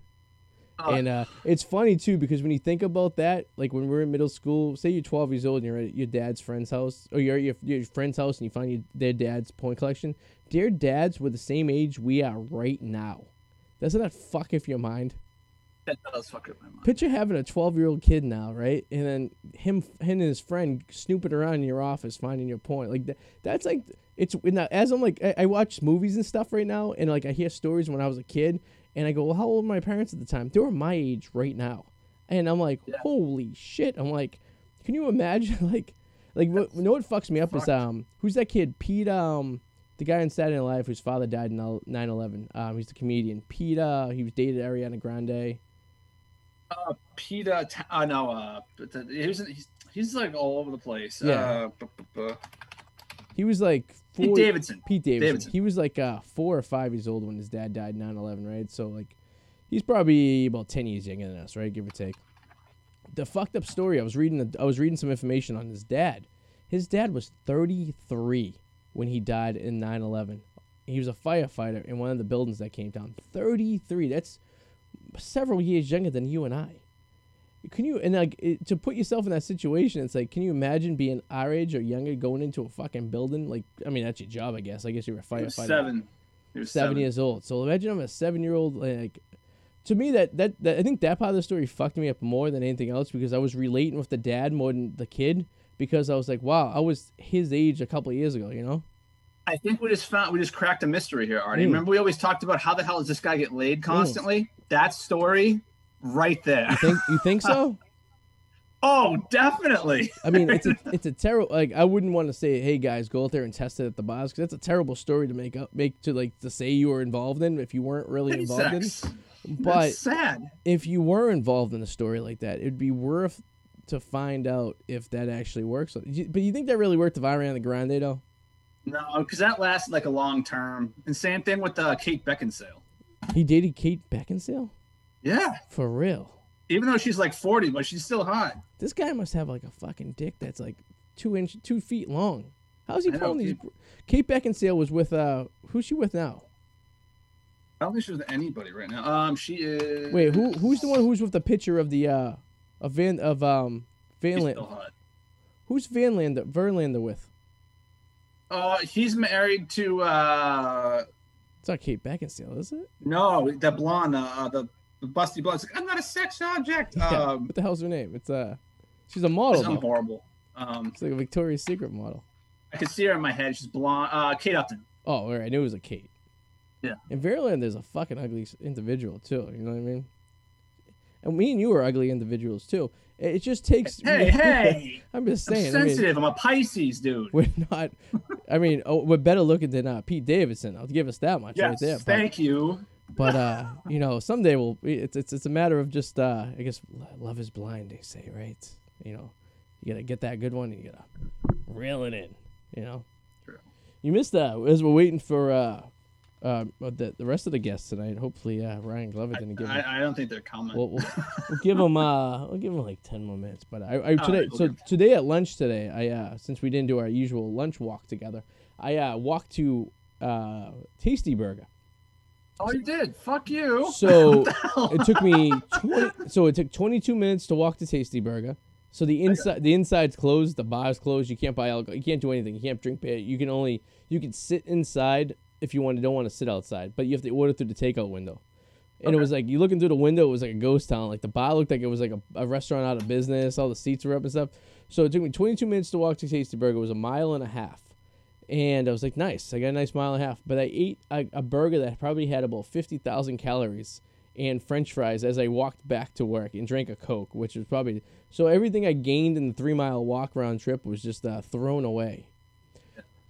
Oh.
And uh, it's funny too because when you think about that, like when we're in middle school, say you're 12 years old and you're at your dad's friend's house, or you're at your, your friend's house and you find your, their dad's porn collection. Their dads were the same age we are right now. Doesn't that fuck with your mind?
that does fuck up my mind.
Picture having a 12 year old kid now, right? And then him, him and his friend snooping around in your office finding your porn. Like that, that's like it's now as I'm like I, I watch movies and stuff right now, and like I hear stories when I was a kid, and I go, well, how old were my parents at the time? They were my age right now, and I'm like,
Yeah.
holy shit! I'm like, can you imagine like, like what? You know what fucks me up is um, who's that kid? Pete um. The guy in Saturday Night Live whose father died in 9/11. Um, he's the comedian. Pete. Uh, he was dated Ariana Grande.
Uh, Peter, Ta- uh, no, uh, he's, he's he's like all over the place.
Yeah.
Uh, bu- bu- bu-
He was like four,
Pete Davidson.
Pete Davidson.
Davidson.
He was like uh, four or five years old when his dad died 9/11, right? So like, he's probably about ten years younger than us, right? Give or take. The fucked up story. I was reading. The, I was reading some information on his dad. His dad was 33 when he died in 9/11. He was a firefighter in one of the buildings that came down. 33. That's several years younger than you and I. Can you and like it, to put yourself in that situation? It's like, can you imagine being our age or younger going into a fucking building? Like, I mean, that's your job, I guess. I guess you're a firefighter.
seven.
Seven
seven.
years old. So imagine I'm a seven year old. Like, to me, that, that that I think that part of the story fucked me up more than anything else because I was relating with the dad more than the kid because I was like, wow, I was his age a couple of years ago. You know?
I think we just found we just cracked a mystery here, Artie.
Mm.
Remember we always talked about how the hell does this guy get laid constantly? That story, right there.
You think you think so?
Oh, definitely.
I mean, it's a it's a terrible. Like, I wouldn't want to say, "Hey guys, go out there and test it at the bars," because that's a terrible story to make up, make to like to say you were involved in if you weren't really involved in. But
That's sad.
if you were involved in a story like that, it'd be worth to find out if that actually works. But you think that really worked with Ariana Grande though?
No, because that lasted like a long term. And same thing with uh, Kate Beckinsale.
He dated Kate Beckinsale
Yeah,
for real.
even though she's like forty, but she's still hot.
This guy must have like a fucking dick that's like two inch, two feet long. How's he
I know,
pulling these? Kate Beckinsale was with uh, who's she with now?
I don't think she's with anybody right now. Um, she is.
Wait, who who's the one who's with the picture of the uh, of Van of um Vanland.
She's
Land?
still hot.
Who's Van Lander Verlander with?
Uh, he's married to uh,
It's not Kate Beckinsale, is it?
No, the blonde, uh, the, the busty blonde. Like, I'm not a sex object.
Yeah.
Um,
what the hell's her name? It's uh, she's a model. though.
horrible. Um,
It's like a Victoria's Secret model.
I can see her in my head. She's blonde. Uh, Kate Upton.
Oh, right. I knew it was a Kate.
Yeah.
In Verlander, there's a fucking ugly individual too. You know what I mean? And me and you are ugly individuals too. It just takes.
Hey, hey!
I'm just
I'm
saying. I mean,
sensitive. I'm a Pisces, dude.
we're not. I mean, oh, we're better looking than uh, Pete Davidson. I'll give us that much right there. But,
thank you.
but uh, you know, someday we'll. It's it's it's a matter of just. uh I guess love is blind. They say, right? You know, you gotta get that good one. And you gotta reel it in. You know.
True.
You missed that as we're waiting for uh, uh, the the rest of the guests tonight. Hopefully, uh, Ryan Glover didn't give. 'em-
I, I don't think they're coming.
We'll, we'll, we'll give them uh we'll give them like 10 more minutes but i, I
All
today
right,
so
okay.
today at lunch today i uh since we didn't do our usual lunch walk together i uh walked to uh tasty burger
oh, you did. Fuck you.
so it took me 20 so it took 22 minutes to walk to tasty burger so the inside the inside's closed the bar's closed you can't buy alcohol you can't do anything you can't drink beer you can only you can sit inside if you want to don't want to sit outside but you have to order through the takeout window and it was like you looking through the window it was like a ghost town like the bar looked like it was like a, a restaurant out of business all the seats were up and stuff so it took me 22 minutes to walk to tasty burger it was a mile and a half and I was like, nice. I got a nice mile and a half. But I ate a, a burger that probably had about 50,000 calories and french fries as I walked back to work and drank a Coke, which was probably. So everything I gained in the three mile walk round trip was just uh, thrown away.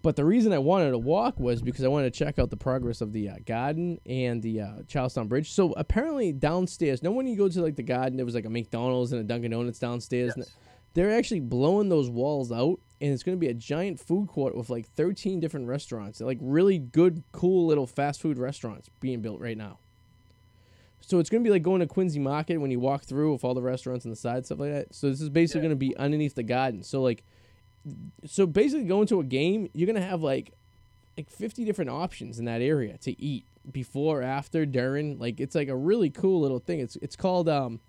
But the reason I wanted to walk was because I wanted to check out the progress of the uh, garden and the uh, Charlestown Bridge. So apparently downstairs, no when you go to like the garden, there was like a McDonald's and a Dunkin' Donuts downstairs.
Yes.
They're actually blowing those walls out, and it's going to be a giant food court with like 13 different restaurants, like really good, cool little fast food restaurants being built right now. So it's going to be like going to Quincy Market when you walk through with all the restaurants on the side, stuff like that. So this is basically
Yeah.
going to be underneath the garden. So like, so basically going to a game, you're to have like, like 50 different options in that area to eat before, after, during. Like it's like a really cool little thing. It's it's called um,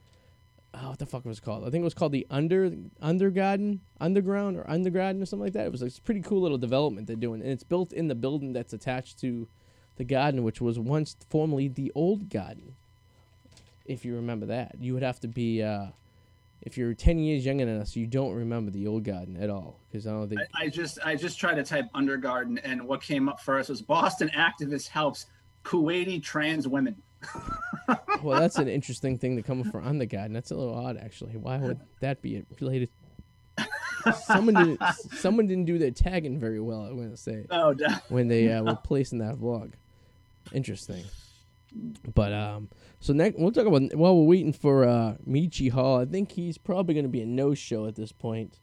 oh, what the fuck was it called? I think it was called the Under Undergarden, Underground or Undergarden or something like that. It was like, a pretty cool little development they're doing, and it's built in the building that's attached to the garden, which was once formerly the old garden. If you remember that, you would have to be. Uh, if you're 10 years younger than us, you don't remember the old garden at all, because I don't think.
I, I just I just tried to type Undergarden, and what came up first was Boston activist helps Kuwaiti trans women.
Well, that's an interesting thing to come from Undergarden. That's a little odd, actually. Why would that be related? someone didn't. Someone didn't do their tagging very well. I'm gonna say
Oh, da-
when they uh, were placing that vlog. Interesting. But um, so next we'll talk about while we're waiting for uh Michi Hall. I think he's probably gonna be a no show at this point.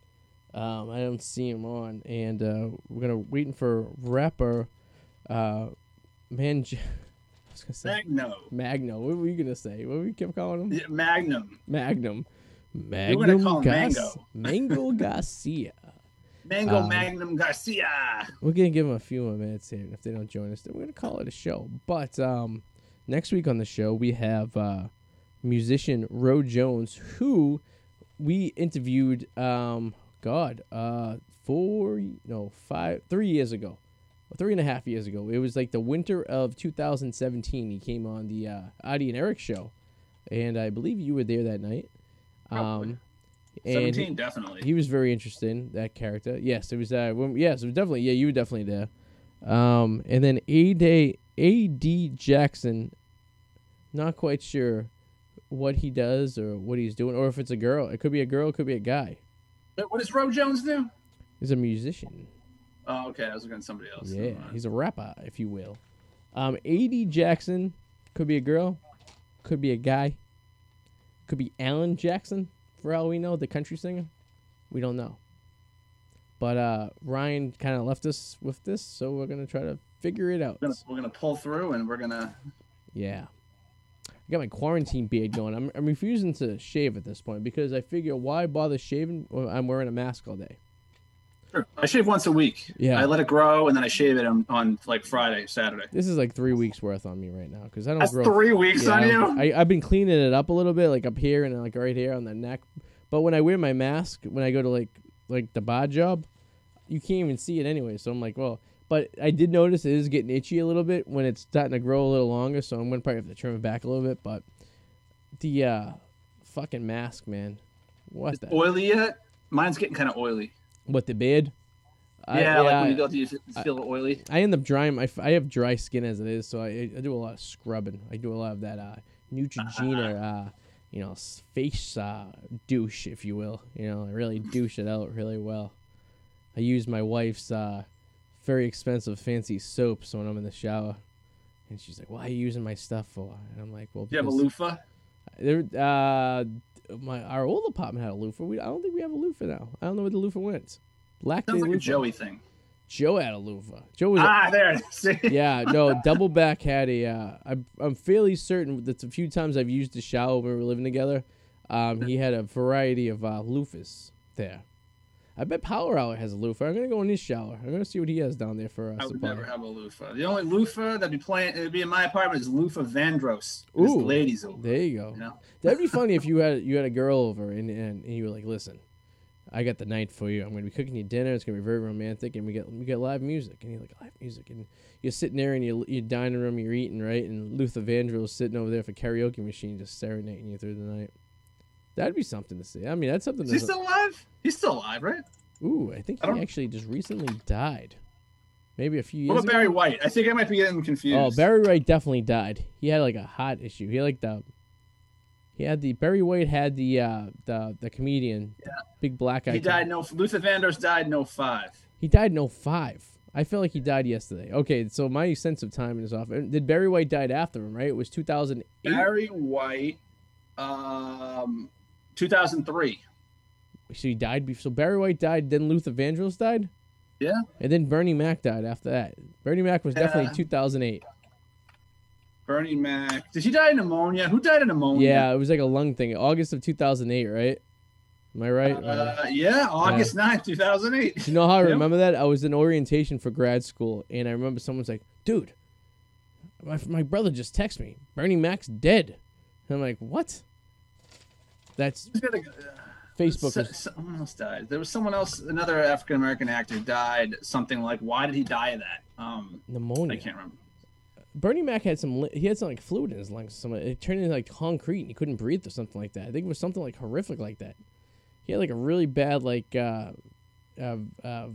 Um, I don't see him on, and uh, we're gonna waiting for rapper, uh, man. I was gonna say
Magno,
Magno. What were you gonna say? What were you kept calling him?
Yeah, Magnum,
Magnum.
gonna call him
Gas-
Mango.
Mango Garcia.
Mango
Um,
Magnum Garcia.
We're gonna give them a few more minutes here, and if they don't join us, then we're gonna call it a show. But um, next week on the show we have uh, musician Ro Jones, who we interviewed. Um, God, uh, four no five three years ago, three and a half years ago. It was like the winter of 2017. He came on the uh, Arty and Eric show, and I believe you were there that night. Um, and he-
Seventeen, definitely.
he was very interesting that character. Yes, it was. Uh, when, yes, it was definitely. Yeah, you were definitely there. Um, and then A Day A D Jackson. Not quite sure what he does or what he's doing, or if it's a girl. It could be a girl. It could be a guy.
what does Ro Jones do?
He's a musician.
Oh, okay. I was looking at somebody else.
Yeah, he's a rapper, if you will. Um, A D Jackson could be a girl, could be a guy, could be Alan Jackson. For all we know, the country singer. We don't know. But uh, Ryan kind of left us with this, so we're gonna try to figure it out.
We're gonna, we're gonna pull through, and we're gonna.
Yeah. I got my quarantine beard going. I'm, I'm refusing to shave at this point because I figure why bother shaving when I'm wearing a mask all day.
Sure. I shave once a week.
Yeah.
I let it grow, and then I shave it on, on like Friday, Saturday.
This is like three weeks worth on me right now because I don't
That's
grow.
three weeks
Yeah,
on you.
I, I've been cleaning it up a little bit, like up here and like right here on the neck. But when I wear my mask, when I go to like like the bar job, you can't even see it anyway. So I'm like, well, but I did notice it is getting itchy a little bit when it's starting to grow a little longer. So I'm gonna probably have to trim it back a little bit. But the uh, fucking mask, man. What the?
Oily yet? Mine's getting kind of oily.
What the beard? I-
yeah, like when you go to use you feel oily.
I end up drying. My, I have dry skin as it is, so I, I do a lot of scrubbing. I do a lot of that uh, Neutrogena, uh, you know, face uh, douche, if you will. You know, I really douche it out really well. I use my wife's uh, very expensive, fancy soaps when I'm in the shower, and she's like, "Why are you using my stuff for?" And I'm like, "Well,
Do you have a loofah?
there, uh, my our old apartment had a loofah. We I don't think we have a loofah now. I don't know where the loofah went. Lack
Sounds like a. Joey thing.
Joe had a loofah. Joe was a-
Ah, there. is. See?
yeah, no, double back had a. Uh, I'm I'm fairly certain that a few times I've used the shower when we were living together, um, he had a variety of uh, loofahs there. I bet Power Hour has a loofah. I'm gonna go in his shower. I'm gonna see what he has down there for us.
I would
supply.
never have a loofah. The only loofah that'd be playing, it'd be in my apartment is loofah Vandross.
Ooh,
the ladies over.
There you go.
You know?
That'd be funny if you had you had a girl over and, and, and you were like, listen, I got the night for you. I'm gonna be cooking you dinner. It's gonna be very romantic, and we get we get live music. And you're like live music, and you're sitting there in your your dining room, you're eating right, and Luther Vandross sitting over there for karaoke machine, just serenading you through the night. That'd be something to see. I mean, that's something.
Is he still alive? He's still alive, right?
ooh, I think
I
he
don't-
actually just recently died. Maybe a few
What
years
about
ago.
Barry White? I think I might be getting confused.
Oh, Barry White definitely died. He had like a heart issue. He had like the he had the Barry White had the uh the the comedian yeah. big black guy.
He died no. Luther Vandross died no five.
He died no 05. I feel like he died yesterday. Okay, so my sense of time is off. Did Barry White died after him, right? It was 2008.
Barry White, um, 2003.
So he died before. So Barry White died, then Luther Vandross died?
Yeah.
And then Bernie Mac died after that. Bernie Mac was definitely 2008.
Bernie Mac. Did he die of pneumonia? Who died of pneumonia?
Yeah, it was like a lung thing. August of 2008, right? Am I right?
Uh, yeah, August 9th, 2008.
You know how I
Yep.
remember that? I was in orientation for grad school, and I remember someone's like, "Dude, my, my brother just texted me. Bernie Mac's dead." And I'm like, "What?" That's
a-
Facebook.
So- someone else died. There was someone else, another African American actor died. Something like, why did he die of that? Um, I can't remember.
Bernie Mac had some. He had some like fluid in his lungs. Some it turned into like concrete, and he couldn't breathe or something like that. I think it was something like horrific like that. He had like a really bad like. uh uh, uh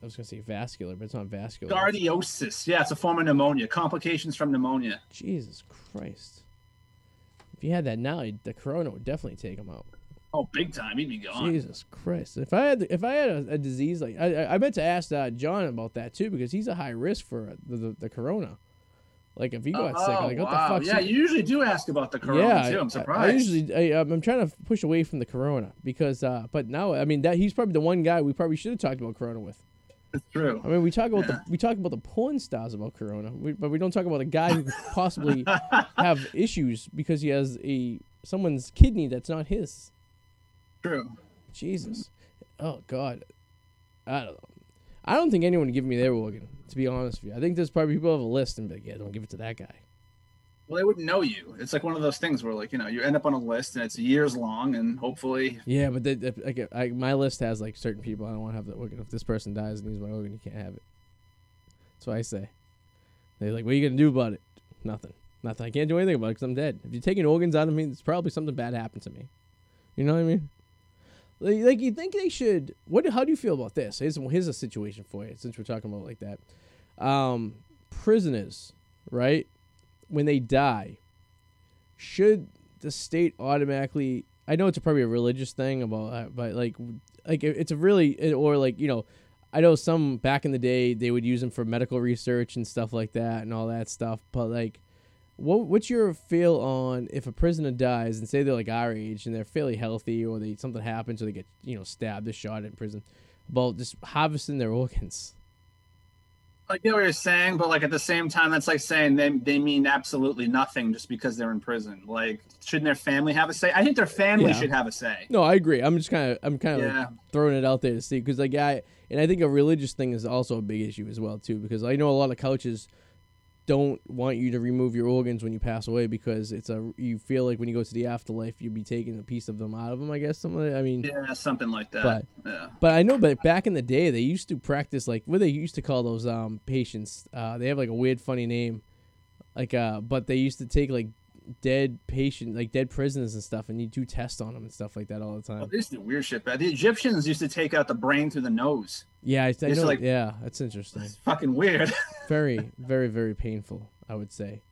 I was gonna say vascular, but it's not vascular.
Sarcoidosis. Yeah, it's a form of pneumonia. Complications from pneumonia.
Jesus Christ! If he had that now, the corona would definitely take him out.
Oh, big time. He'd be gone.
Jesus Christ! If I had if I had a, a disease like I, I I meant to ask uh, John about that too because he's a high risk for the the, the corona. Like if he got sick,
oh,
like what
wow.
the fuck?
Yeah, you usually do ask about the corona
yeah,
too. I'm surprised.
I,
surprised.
usually I, I'm trying to push away from the corona because, uh, but now I mean that he's probably the one guy we probably should have talked about corona with.
It's true.
I mean, we talk about the we talk about the porn stars about corona, we, but we don't talk about a guy who could possibly have issues because he has a someone's kidney that's not his.
True.
Jesus. Oh God. I don't know. I don't think anyone would give me their organ. To be honest with you, I think there's probably people have a list and be like, yeah, don't give it to that guy.
Well, they wouldn't know you. It's like one of those things where, like, you know, you end up on a list and it's years long, and hopefully,
Yeah, but the, the, like, I, my list has like certain people. I don't want to have the organ. If this person dies and needs my organ, you can't have it. That's what I say. They're like, "What are you gonna do about it?" Nothing. Nothing. I can't do anything about it because I'm dead. If you're taking organs out of me, it's probably something bad happened to me. You know what I mean? Like, like you think they should? What? How do you feel about this? Here's, here's a situation for you. Since we're talking about like that, um, prisoners, right? When they die, should the state automatically? I know it's probably a religious thing about, that, but like, like it's a really or like you know, I know some back in the day they would use them for medical research and stuff like that and all that stuff. But like, what what's your feel on if a prisoner dies and say they're like our age and they're fairly healthy or they something happens or they get you know stabbed or shot in prison, about just harvesting their organs?
I get what you're saying, but like at the same time, that's like saying they they mean absolutely nothing just because they're in prison. Like, shouldn't their family have a say? I think their family
Yeah.
should have a say.
No, I agree. I'm just kind of I'm kind of
Yeah.
throwing it out there to see because like I and I think a religious thing is also a big issue as well too because I know a lot of couches don't want you to remove your organs when you pass away because it's a you feel like when you go to the afterlife you'll be taking a piece of them out of them. I guess something. Like, I mean,
Yeah, something like that.
But-
yeah.
but I know, but back in the day, they used to practice like what they used to call those um patients. Uh, they have like a weird, funny name, like uh, but they used to take like dead patient, like dead prisoners and stuff, and you do tests on them and stuff like that all the time.
they used to do weird shit. But the Egyptians used to take out the brain through the nose.
Yeah, I, I
It's
know.
like-
yeah, that's interesting.
It's fucking weird.
Very, very, very painful. I would say.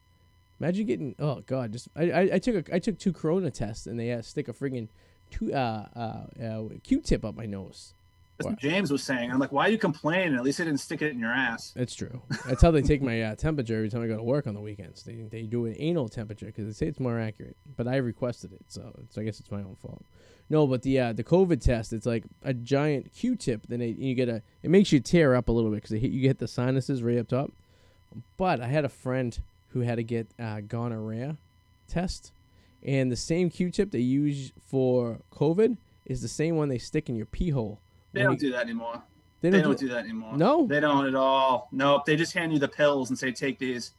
Imagine getting. Oh God, just I, I, I took a I took two corona tests and they to stick a friggin' two uh uh, uh Q-tip up my nose.
That's what James was saying. I'm like, why are you complaining? At least they didn't stick it in your ass.
That's true. That's how they take my uh, temperature every time I go to work on the weekends. They, they do an anal temperature because they say it's more accurate. But I requested it, so, so I guess it's my own fault. No, but the uh, the COVID test, it's like a giant Q-tip. Then they, you get a, it makes you tear up a little bit because you get the sinuses right up top. But I had a friend who had to get uh, gonorrhea test, and the same Q-tip they use for COVID is the same one they stick in your pee hole.
They don't
you-
do that anymore.
They
They
don't,
don't
do,
do that anymore.
No?
They don't at all. Nope. They just hand you the pills and say, take these.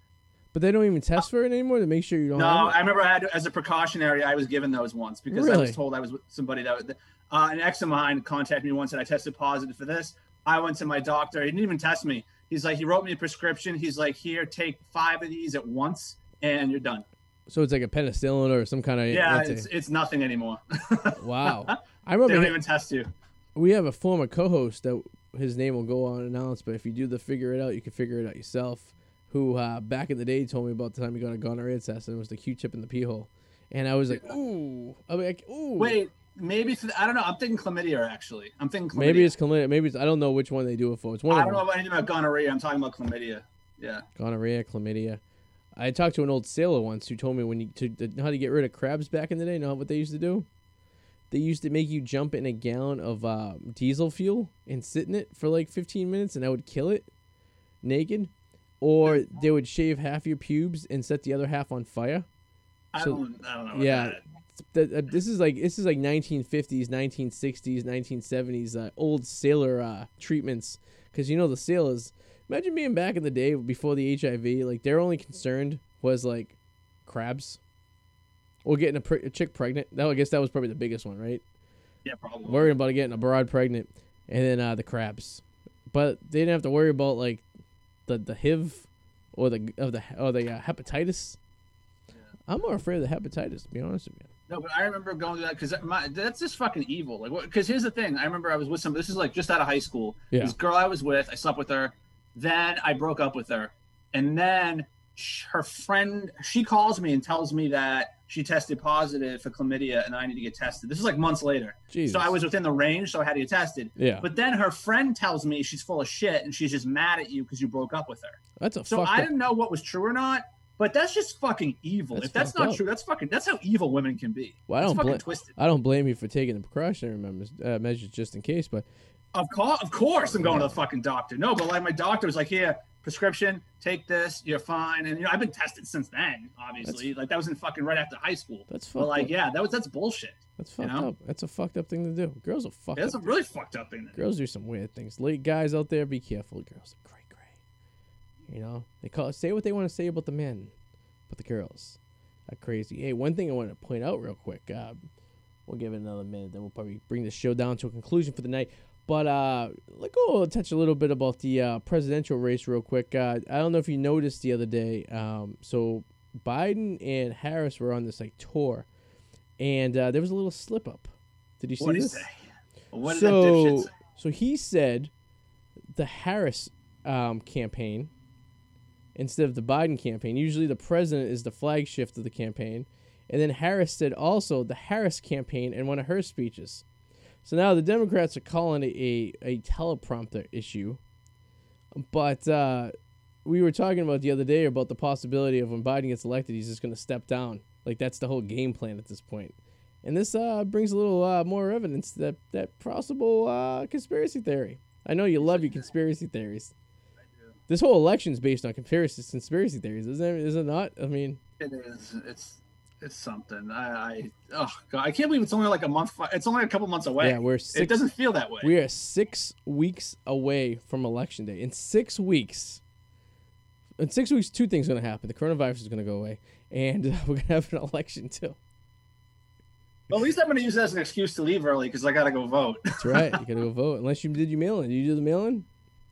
but they don't even test for it anymore to make sure you don't.
No,
have it?
I remember I had, as a precautionary, I was given those once because I was told I was with somebody that was, uh, an ex of mine contacted me once and I tested positive for this. I went to my doctor. He didn't even test me. He's like, he wrote me a prescription. He's like, here, take five of these at once and you're done.
So it's like a penicillin or some kind of
Yeah, it's, it's nothing anymore.
wow. I remember.
they
don't
even test you.
We have a former co-host that his name will go unannounced, but if you do the figure it out, you can figure it out yourself. Who uh, back in the day told me about the time he got a gonorrhea test and it was the Q-tip in the pee hole, and I was like, ooh, I was like, ooh.
Wait, maybe, for the, I don't know. I'm thinking chlamydia actually. I'm thinking chlamydia.
maybe it's chlamydia. Maybe it's, I don't know which one they do it for. It's one
I don't know about anything about gonorrhea. I'm talking about chlamydia. Yeah.
Gonorrhea, chlamydia. I talked to an old sailor once who told me when you to, to how to get rid of crabs back in the day. You know what they used to do? They used to make you jump in a gallon of uh, diesel fuel and sit in it for like 15 minutes, and that would kill it naked. Or they would shave half your pubes and set the other half on fire.
I
So-
don't. I don't know.
Yeah.
That.
Uh, this is like this is like 1950s, 1960s, 1970s uh, old sailor uh, treatments. Because you know the sailors. Imagine being back in the day before the HIV. Like their only concern was like crabs, or getting a, pr- a chick pregnant. That I guess that was probably the biggest one, right?
Yeah, probably.
Worrying about getting a broad pregnant, and then uh, the crabs. But they didn't have to worry about like the the HIV or the of the or the uh, hepatitis. I'm more afraid of the hepatitis, to be honest with you.
No, but I remember going to that because my that's just fucking evil. Like, because here's the thing. I remember I was with some. This is like just out of high school.
Yeah.
This girl I was with, I slept with her. Then I broke up with her, and then her friend, she calls me and tells me that she tested positive for chlamydia, and I need to get tested. This is like months later.
Jesus.
So I was within the range, so I had to get tested.
Yeah,
But then her friend tells me she's full of shit, and she's just mad at you because you broke up with her.
that's a
So I
up-
didn't know what was true or not. But that's just fucking evil.
That's
if that's not
up.
true, that's fucking that's how evil women can be.
Well, I don't
fucking
blame.
twisted.
I don't blame you for taking the precautionary members, uh, measures just in case. But
Of course, of course, I'm going to the fucking doctor. No, but like my doctor was like, "Here, prescription, take this, you're fine." And you know, I've been tested since then. Obviously, like that was in fucking right after high school.
that's fucked
But like,
up.
yeah, that was that's bullshit.
That's
you
fucked
know?
up. That's a fucked up thing to do. Girls are fucked
That's a
up.
really fucked up thing. To do.
Girls do some weird things. Late guys out there, be careful. Girls are cray cray. You know, they call say what they want to say about the men, but the girls are crazy. Hey, one thing I want to point out real quick. Uh, we'll give it another minute, then we'll probably bring the show down to a conclusion for the night. But uh, let's go touch a little bit about the uh, presidential race real quick. Uh, I don't know if you noticed the other day. Um, so Biden and Harris were on this like tour, and uh, there was a little slip up. Did you see
What
this?
say? What
so, so he said the Harris um, campaign instead of the Biden campaign. Usually the president is the flagship of the campaign. And then Harris said also the Harris campaign in one of her speeches. So now the Democrats are calling it a, a teleprompter issue. But uh, we were talking about the other day about the possibility of when Biden gets elected, he's just going to step down. Like that's the whole game plan at this point. And this uh, brings a little uh, more evidence that that possible uh, conspiracy theory. I know you love your conspiracy theories. I do. This whole election is based on conspiracy conspiracy theories, isn't it? Is it not? I mean,
It is. It's it's something. I, I oh god, I can't believe it's only like a month. It's only a couple months away.
yeah, we're six, it
doesn't feel that way.
We are six weeks away from election day. In six weeks, in six weeks, two things are gonna happen. The coronavirus is gonna go away, and we're gonna have an election too.
Well, at least I'm going to use that as an excuse to leave early because I got to go vote.
That's right. You gotta go vote. Unless you did your mail in. Did you do the mail in?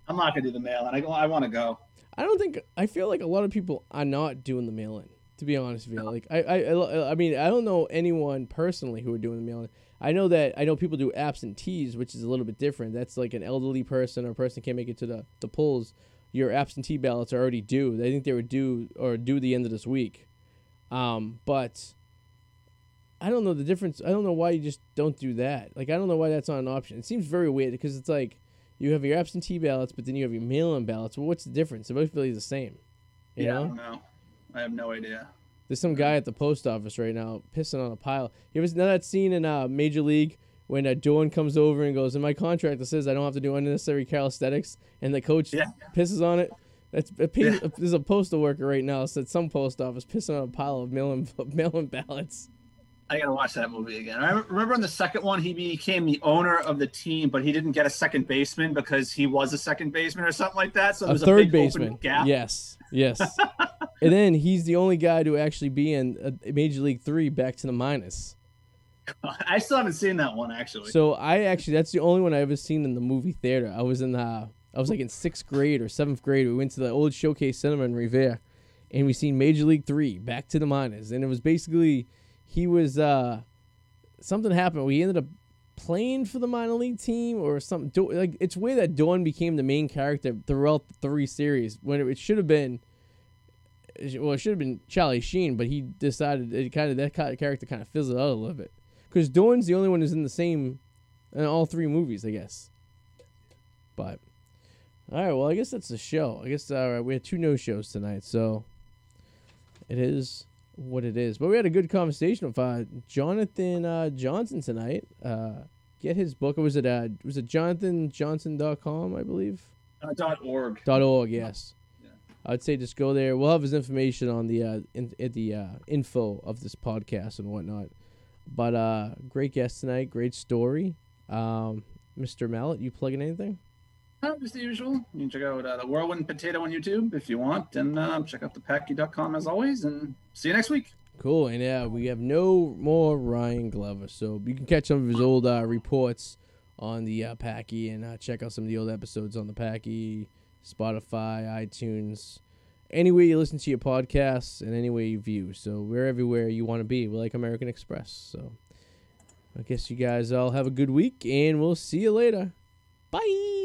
I'm not going to do the mail, and I, I want to go.
I don't think I feel like a lot of people are not doing the mail in. To be honest with you, like I, I, I, I mean, I don't know anyone personally who are doing the mail in. I know that I know people do absentees, which is a little bit different. That's like an elderly person or a person can't make it to the the polls. Your absentee ballots are already due. I think they were due or due the end of this week. Um, but I don't know the difference. I don't know why you just don't do that. Like I don't know why that's not an option. It seems very weird because it's like you have your absentee ballots, but then you have your mail-in ballots. Well, what's the difference? They're both really the same. You
yeah,
know?
I don't know. I have no idea.
There's some guy at the post office right now pissing on a pile. You ever know that scene in uh, Major League when uh, Dorn comes over and goes, "In my contract it says I don't have to do unnecessary calisthenics," and the coach
Yeah.
pisses on it. That's a, pe-
Yeah.
there's a postal worker right now at some post office pissing on a pile of mail-in, mail-in ballots.
I gotta watch that movie again. I remember in the second one, he became the owner of the team, but he didn't get a second baseman because he was a second baseman or something like that. So
a
there's a,
third
big open
baseman.
gap.
Yes, yes. and then he's the only guy to actually be in Major League Three back to the minors.
I still haven't seen that one actually.
So I actually that's the only one I ever seen in the movie theater. I was in the I was like in sixth grade or seventh grade. We went to the old Showcase Cinema in Revere, and we seen Major League Three back to the minors, and it was basically he was uh something happened. We ended up playing for the minor league team or something. Like it's weird that Dorn became the main character throughout the three series when it, it should have been. Well, it should have been Charlie Sheen, but he decided it kind of that character kind of fizzled out a little bit because Dorn's the only one who's in the same in all three movies, I guess. But all right, well, I guess that's the show. I guess all right, we had two no shows tonight, so it is what it is. But we had a good conversation with uh, Jonathan uh, Johnson tonight. Uh, get his book. It was at uh, was it jonathanjohnson.com, I believe.
Uh, dot org.
Dot org, yes.
Yeah.
I'd say just go there. We'll have his information on the uh, in, at the uh, info of this podcast and whatnot. But uh, great guest tonight, great story. Um, Mr. Mallet, you plugging anything?
Uh, just the usual. You can check out uh, the Whirlwind Potato on YouTube if you want, and uh, check out thepackie.com as always. And see you next week.
Cool, and yeah, we have no more Ryan Glover, so you can catch some of his old uh, reports on the uh, Packie and uh, check out some of the old episodes on the Packie, Spotify, iTunes, anywhere you listen to your podcasts and anywhere you view. So we're everywhere you want to be. We're like American Express. So I guess you guys all have a good week, and we'll see you later. Bye.